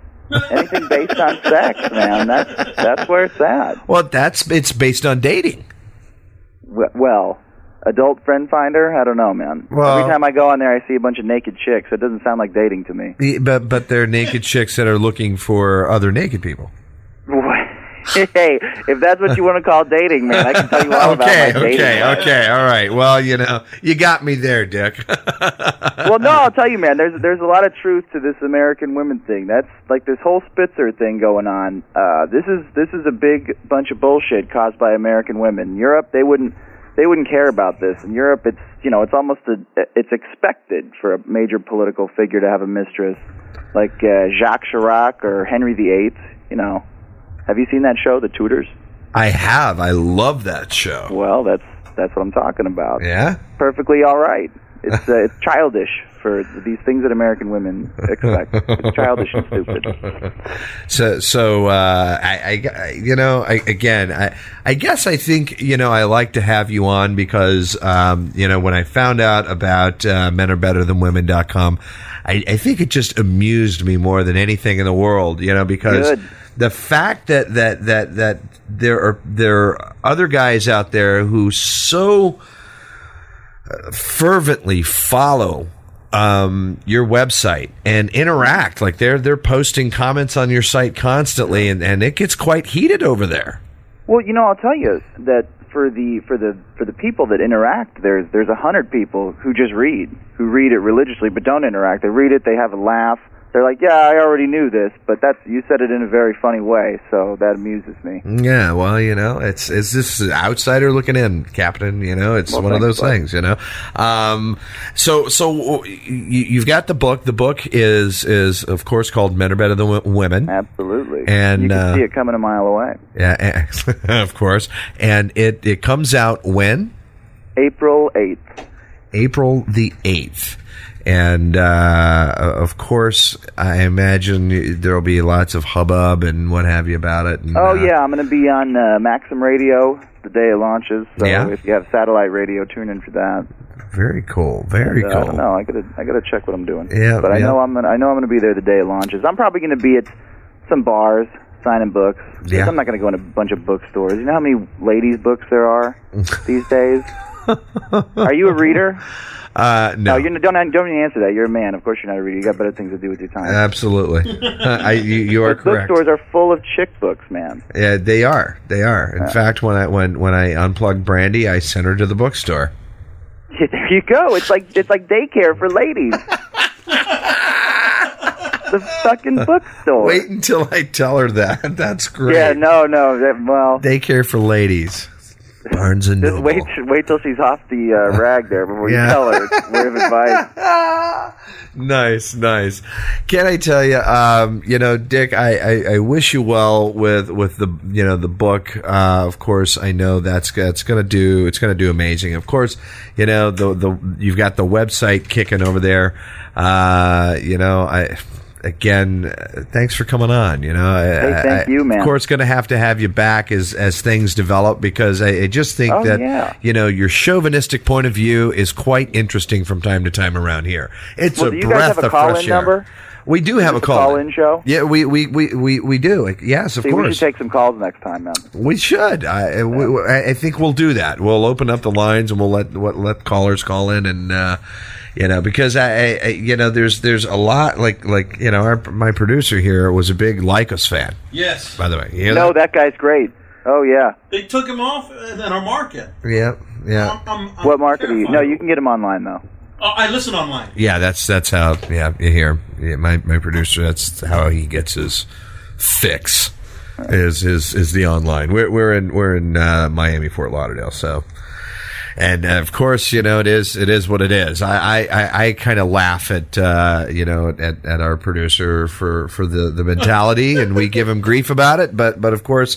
Anything based on sex, man. That's that's where it's at. Well, that's it's based on dating. Well, adult friend finder. I don't know, man. Well- Every time I go on there, I see a bunch of naked chicks. It doesn't sound like dating to me. But but they're naked chicks that are looking for other naked people. Hey, if that's what you want to call dating, man, I can tell you all about okay, my dating. okay, life. okay, all right. Well, you know, you got me there, Dick. well, no, I'll tell you, man. There's there's a lot of truth to this American women thing. That's like this whole Spitzer thing going on. Uh, this is this is a big bunch of bullshit caused by American women. In Europe, they wouldn't they wouldn't care about this. In Europe, it's you know it's almost a it's expected for a major political figure to have a mistress like uh, Jacques Chirac or Henry VIII. You know, have you seen that show, The Tudors? I have. I love that show. Well, that's that's what I'm talking about. Yeah. Perfectly all right. It's uh, it's childish for these things that American women expect. It's childish and stupid. So, so uh, I, I, you know, I, again, I, I guess I think you know I like to have you on because um, you know when I found out about uh, menarebetterthanwomen.com, I, I think it just amused me more than anything in the world. You know, because Good. The fact that that that that there are there are other guys out there who so uh, fervently follow um, your website and interact. Like they're they're posting comments on your site constantly, and, and it gets quite heated over there. Well, you know, I'll tell you that for the for the for the people that interact, there's there's a hundred people who just read, who read it religiously but don't interact. They read it, they have a laugh. They're like, "Yeah, I already knew this, but that's you said it in a very funny way, so that amuses me." Yeah, well, you know, it's it's this outsider looking in, Captain. You know, it's Well, one of those bud. things. You know, um, so so you, you've got the book. The book is is of course called Men Are Better Than Wo- Women. Absolutely, And, you can uh, see it coming a mile away. Yeah, of course, and it it comes out when April eighth. April the eighth. And uh, of course, I imagine there'll be lots of hubbub and what have you about it. And, Oh uh, yeah, I'm going to be on uh, Maxim Radio the day it launches. So Yeah? if you have satellite radio, tune in for that. very cool, very And, uh, cool. I don't know. I gotta I gotta check what I'm doing. Yeah, but I yeah. know I'm gonna I know I'm gonna be there the day it launches. I'm probably gonna be at some bars signing books. Yeah. I'm not gonna go in a bunch of bookstores. You know how many ladies' books there are these days? are you a reader? Uh, no, you don't don't even answer that. You're a man. Of course you're not a reader. You got better things to do with your time. absolutely. I, you, you are correct. Bookstores are full of chick books, man. Yeah, they are. They are. In fact, when I when when I unplugged Brandy, I sent her to the bookstore. there you go. It's like it's like daycare for ladies. the fucking bookstore. Wait until I tell her that. That's great. Yeah, no, no. That, well, Daycare for ladies. Barnes and just Noble. wait, wait till she's off the uh, rag there before Yeah. you tell her. It's a word of advice. nice, nice. Can I tell you? Um, you know, Dick, I, I, I wish you well with with the you know the book. Uh, of course, I know that's that's gonna do it's gonna do amazing. Of course, you know the the you've got the website kicking over there. Uh, you know, I. Again, uh, thanks for coming on. You know, Hey, thank I- you, man. Of course, going to have to have you back as as things develop because I, I just think Oh, that yeah. you know your chauvinistic point of view is quite interesting from time to time around here. It's Well, a do you breath guys have a of fresh air. number? We do have a call call-in show. Yeah, we we, we, we, we do. Yes, of See, we course. should take some calls next time, man. We should. I, we, I I think we'll do that. We'll open up the lines and we'll let what let callers call in and uh, you know because I, I, I you know there's there's a lot like like you know our my producer here was a big Lycos fan. Yes. By the way, you hear No, that guy's great. Oh yeah. They took him off in our market. that? yeah yeah I'm, I'm What market are you? No, you can get him online though. Oh, I listen online. yeah that's that's how yeah you hear yeah, my my producer that's how he gets his fix is is is the online. We're we're in we're in uh, Miami Fort Lauderdale so. And uh, of course, you know it is. It is what it is. I I, I, kind of laugh at uh, you know at, at our producer for, for the, the mentality, and we give him grief about it. But but of course,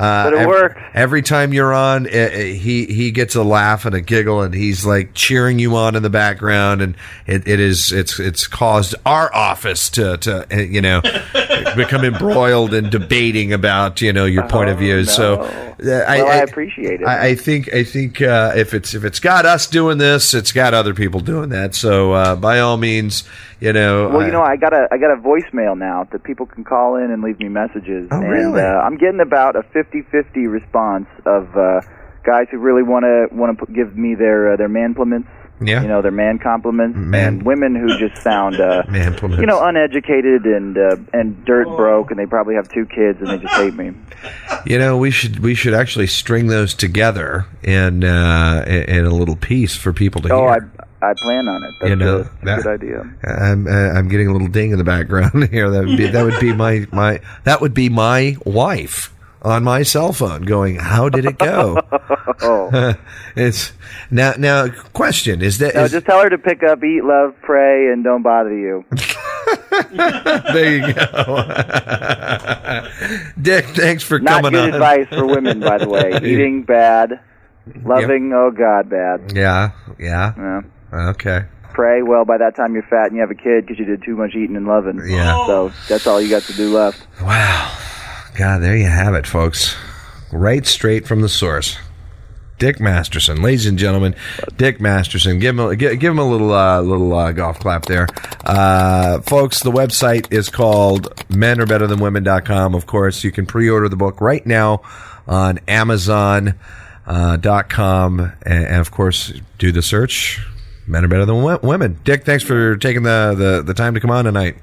uh, But it ev- works. Every time you're on, uh, uh, he he gets a laugh and a giggle, and he's like cheering you on in the background, and it, it is it's it's caused our office to to uh, you know become embroiled in debating about you know your point of view. So uh, Well, I appreciate it. I, I think I think uh, if it's if it's got us doing this, it's got other people doing that. So uh, by all means, you know. Well, I- you know, I got a I got a voicemail now that people can call in and leave me messages, Oh, and really? uh, I'm getting about a 50-50 response of uh, guys who really want to want to give me their uh, their manpliments, Yeah. you know, their man compliments, Man- and women who just sound uh, Manpliments. you know, uneducated and uh, and dirt broke, and they probably have two kids and they just hate me. You know, we should we should actually string those together in uh, in in a little piece for people to Oh, I hear. I plan on it. That's you know, a, that- good idea. I'm uh, I'm getting a little ding in the background here. That would be that would be my my that would be my wife on my cell phone going. How did it go? oh, it's now now. Question is that no, is- just tell her to pick up, eat, love, pray, and don't bother you. there you go. Dick, thanks for Not coming good on. advice for women, by the way. Eating bad, loving, oh god, bad. Yeah, yeah. Yeah. Okay. Pray. Well, by that time you're fat and you have a kid because you did too much eating and loving. Yeah. So that's all you got to do left. Wow. God, there you have it, folks. Right straight from the source. Dick Masterson, ladies and gentlemen, Dick Masterson. Give him a, give, give him a little uh, little uh, golf clap there, uh, folks. The website is called menarebetterthanwomen.com. Of course, you can pre-order the book right now on Amazon uh, dot com, and, and of course, do the search. Men are better than women. Dick, thanks for taking the, the, the time to come on tonight.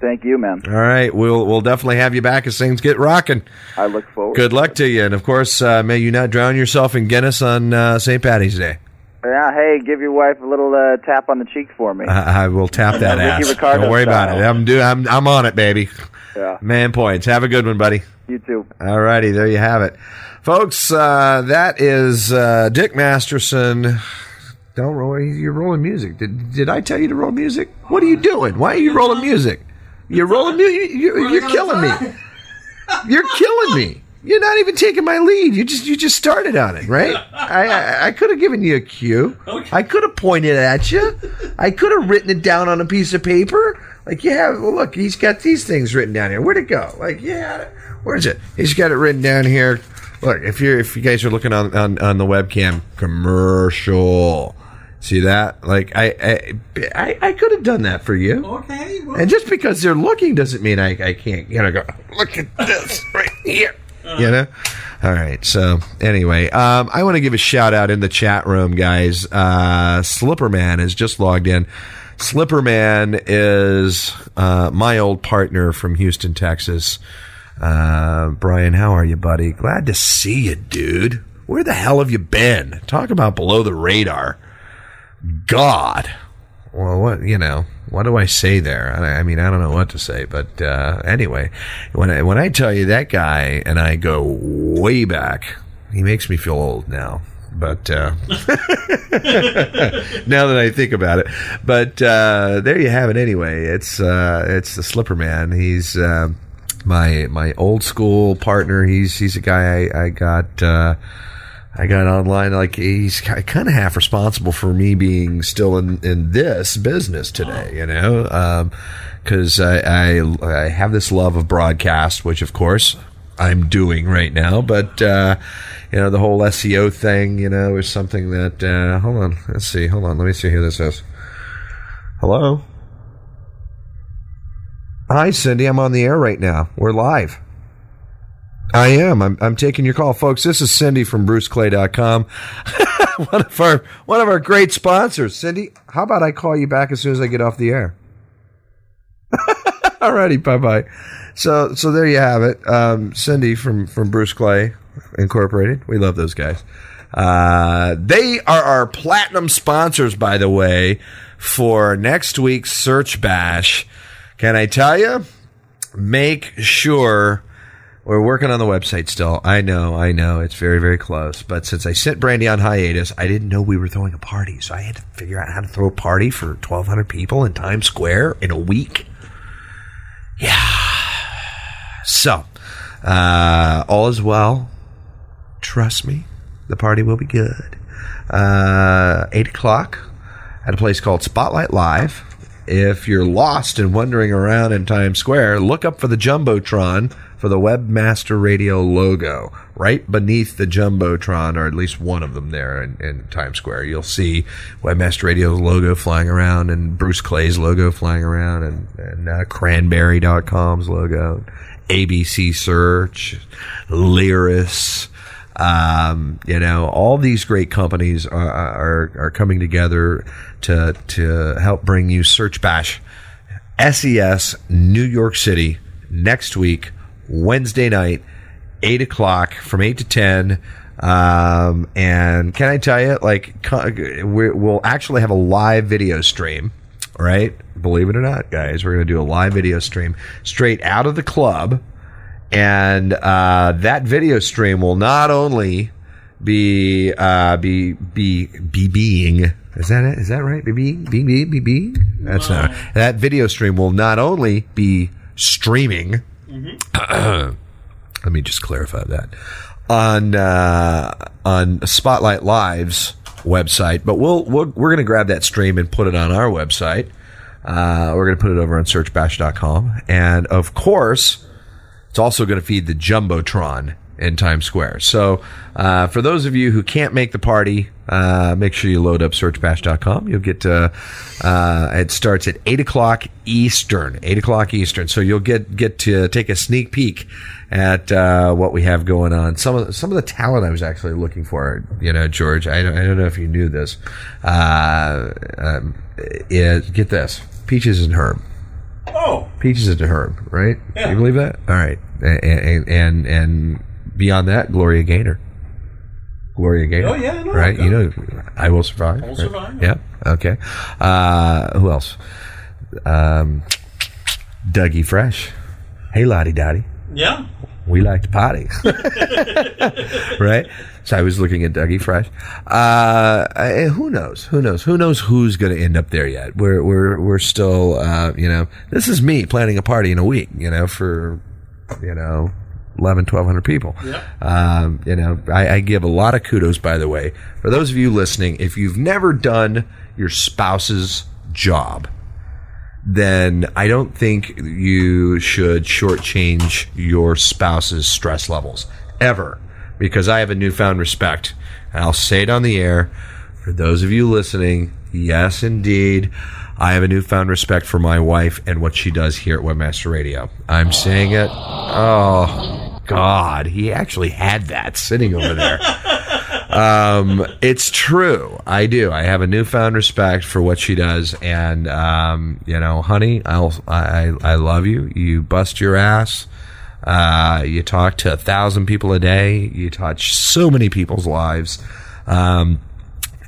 Thank you, man. All right, we'll we'll definitely have you back as things get rocking. I look forward. Good luck to you, and of course, uh, may you not drown yourself in Guinness on uh, St. Patty's Day. Yeah. Hey, give your wife a little uh, tap on the cheek for me. I, I will tap that ass. Ricardo Don't worry about it. I'm do I'm I'm on it, baby. Yeah. Man points. Have a good one, buddy. You too. All righty, there you have it, folks. Uh, that is uh, Dick Masterson. Don't roll. You're rolling music. Did did I tell you to roll music? What are you doing? Why are you rolling music? You're rolling music. You're, you're killing me. You're killing me. You're not even taking my lead. You just you just started on it, right? I I, I could have given you a cue. I could have pointed at you. I could have written it down on a piece of paper. Like, yeah, well, look, he's got these things written down here. Where'd it go? Like, yeah, where's it? He's got it written down here. Look, if you're if you guys are looking on on, on the webcam, commercial. See that? Like, I I I, I could have done that for you. Okay. And just because they're looking doesn't mean I, I can't, you know, go, look at this right here. You know? All right. So, anyway, um, I want to give a shout out in the chat room, guys. Uh, Slipperman has just logged in. Slipperman is uh, my old partner from Houston, Texas. Uh, Brian, how are you, buddy? Glad to see you, dude. Where the hell have you been? Talk about below the radar. God. Well, what you know? What do I say there? I, I mean, I don't know what to say, but uh, anyway, when I, when I tell you that guy and I go way back, he makes me feel old now. But uh, now that I think about it, but uh, there you have it. Anyway, it's uh, it's the Slipper Man. He's uh, my my old school partner. He's he's a guy I, I got. I got online like he's kind of half responsible for me being still in, in this business today, you know, because I, I I have this love of broadcast, which of course I'm doing right now, but uh, you know the whole SEO thing, you know, is something that uh, hold on, let's see, hold on, let me see who this is. Hello, hi Cindy, I'm on the air right now. We're live. I am. I'm, I'm taking your call, folks. This is Cindy from BruceClay.com. one of our one of our great sponsors. Cindy, how about I call you back as soon as I get off the air? Alrighty, bye bye. So so there you have it. Um, Cindy from from Bruce Clay Incorporated. We love those guys. Uh, they are our platinum sponsors, by the way, for next week's Search Bash. Can I tell you? Make sure we're working on the website still. I know, I know, it's very, very close. But since I sent Brandy on hiatus, I didn't know we were throwing a party, so I had to figure out how to throw a party for 1,200 people in Times Square in a week. Yeah. So, uh, all is well. Trust me, the party will be good. Uh, eight o'clock at a place called Spotlight Live. If you're lost and wandering around in Times Square, look up for the Jumbotron for the Webmaster Radio logo. Right beneath the Jumbotron, or at least one of them there in, in Times Square, you'll see Webmaster Radio's logo flying around and Bruce Clay's logo flying around and, and uh, Cranberry.com's logo, ABC Search, Lyris. Um, you know, all these great companies are, are, are coming together to, to help bring you Search Bash SES New York City next week, Wednesday night, 8 o'clock from 8 to 10. Um, and can I tell you, like, we'll actually have a live video stream, right? Believe it or not, guys, we're going to do a live video stream straight out of the club. And uh, that video stream will not only be uh, be be be being is that it? Is that right? Be being being being be being. That's not that video stream will not only be streaming. Let me just clarify that on uh, on Spotlight Live's website. But we'll, we'll we're going to grab that stream and put it on our website. Uh, we're going to put it over on searchbash.com. And of course, it's also going to feed the Jumbotron in Times Square. So, uh, for those of you who can't make the party, uh, make sure you load up searchbash.com. You'll get to, uh, it starts at 8 o'clock Eastern, 8 o'clock Eastern. So you'll get, get to take a sneak peek at, uh, what we have going on. Some of, the, some of the talent I was actually looking for, you know, George, I don't, I don't know if you knew this, uh, um, is, get this, Peaches and Herb. Oh. Peaches and Herb, right? Yeah. You believe that? All right. And, and, and beyond that, Gloria Gaynor. Gloria Gaynor. Oh, yeah, know. Right? You know, I Will Survive. I Will right? Survive. Yeah. Okay. Uh, who else? Um, Dougie Fresh. Hey, La Di Da Di. Yeah. We like to party. right? So I was looking at Dougie Fresh. Uh, eh, who knows? Who knows? Who knows who's going to end up there yet? We're, we're, we're still, uh, you know, this is me planning a party in a week, you know, for, you know, 11, 1200 people. Um, you know, I, I give a lot of kudos, by the way, for those of you listening. If you've never done your spouse's job, then I don't think you should shortchange your spouse's stress levels ever, because I have a newfound respect, and I'll say it on the air for those of you listening. Yes, indeed. I have a newfound respect for my wife and what she does here at Webmaster Radio. I'm saying it. Oh, God. He actually had that sitting over there. um, it's true. I do. I have a newfound respect for what she does, and um, you know, honey, I'll, I I love you. You bust your ass. Uh, you talk to a thousand people a day. You touch so many people's lives. Um,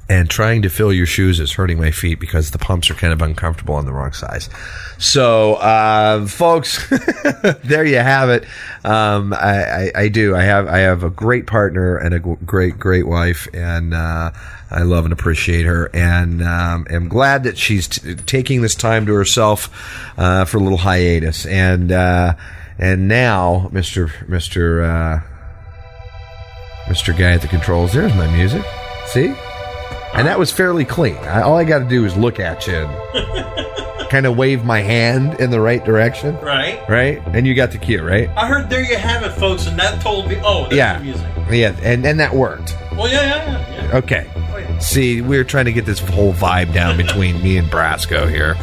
and trying to fill your shoes is hurting my feet because the pumps are kind of uncomfortable on the wrong size. So, uh, folks, there you have it. Um, I, I, I do. I have I have a great partner and a great great wife, and uh, I love and appreciate her, and um, am glad that she's t- taking this time to herself uh, for a little hiatus. And uh, and now, Mister Mister uh, Mister Guy at the controls, there's my music. See. And that was fairly clean. I, all I got to do is look at you and kind of wave my hand in the right direction. Right. Right? And you got the cue, right? I heard there you have it, folks, and that told me, oh, that's yeah. the music. Yeah, and, and that worked. Well, yeah, yeah, yeah. yeah. Okay. See, we are trying to get this whole vibe down between me and Brasco here.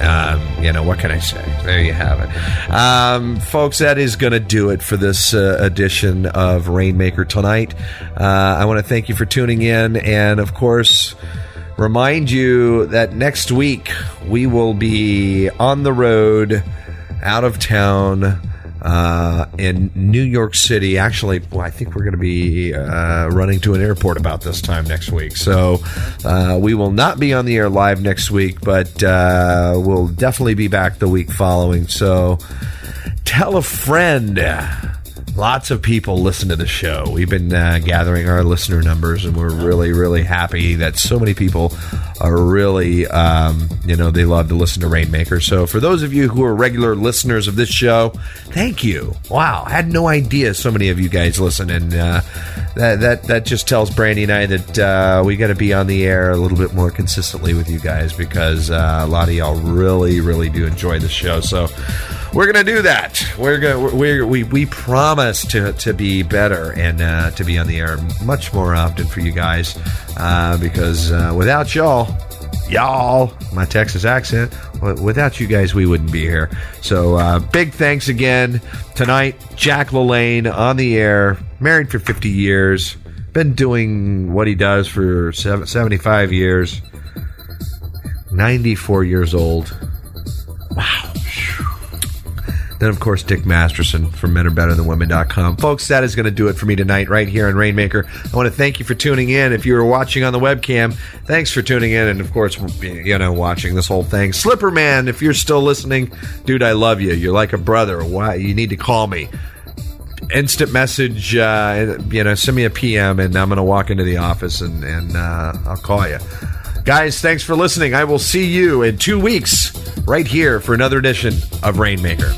Um, you know, what can I say? There you have it. Um, folks, that is going to do it for this uh, edition of Rainmaker tonight. Uh, I want to thank you for tuning in. And of course, remind you that next week we will be on the road, out of town uh, in New York City. Actually, well, I think we're going to be uh, running to an airport about this time next week. So uh, we will not be on the air live next week, but uh, we'll definitely be back the week following. So tell a friend. Lots of people listen to the show. We've been uh, gathering our listener numbers, and we're really, really happy that so many people are really, um, you know, they love to listen to Rainmaker. So, for those of you who are regular listeners of this show, thank you. Wow, I had no idea so many of you guys listen, and uh, that that that just tells Brandy and I that uh, we got to be on the air a little bit more consistently with you guys because uh, a lot of y'all really, really do enjoy the show. So we're gonna do that. We're gonna we we we promise to to be better and uh, to be on the air much more often for you guys uh, because uh, without y'all. Y'all, my Texas accent. Without you guys, we wouldn't be here. So, uh, big thanks again tonight. Jack LaLanne on the air, married for 50 years, been doing what he does for 75 years, 94 years old. Then, of course, Dick Masterson from MEnAreBetterThanWomen.com. Folks, that is going to do it for me tonight right here in Rainmaker. I want to thank you for tuning in. If you were watching on the webcam, thanks for tuning in. And, of course, you know, watching this whole thing. Slipper Man, if you're still listening, dude, I love you. You're like a brother. Why? You need to call me. Instant message, uh, you know, send me a PM and I'm going to walk into the office and, and uh, I'll call you. Guys, thanks for listening. I will see you in two weeks right here for another edition of Rainmaker.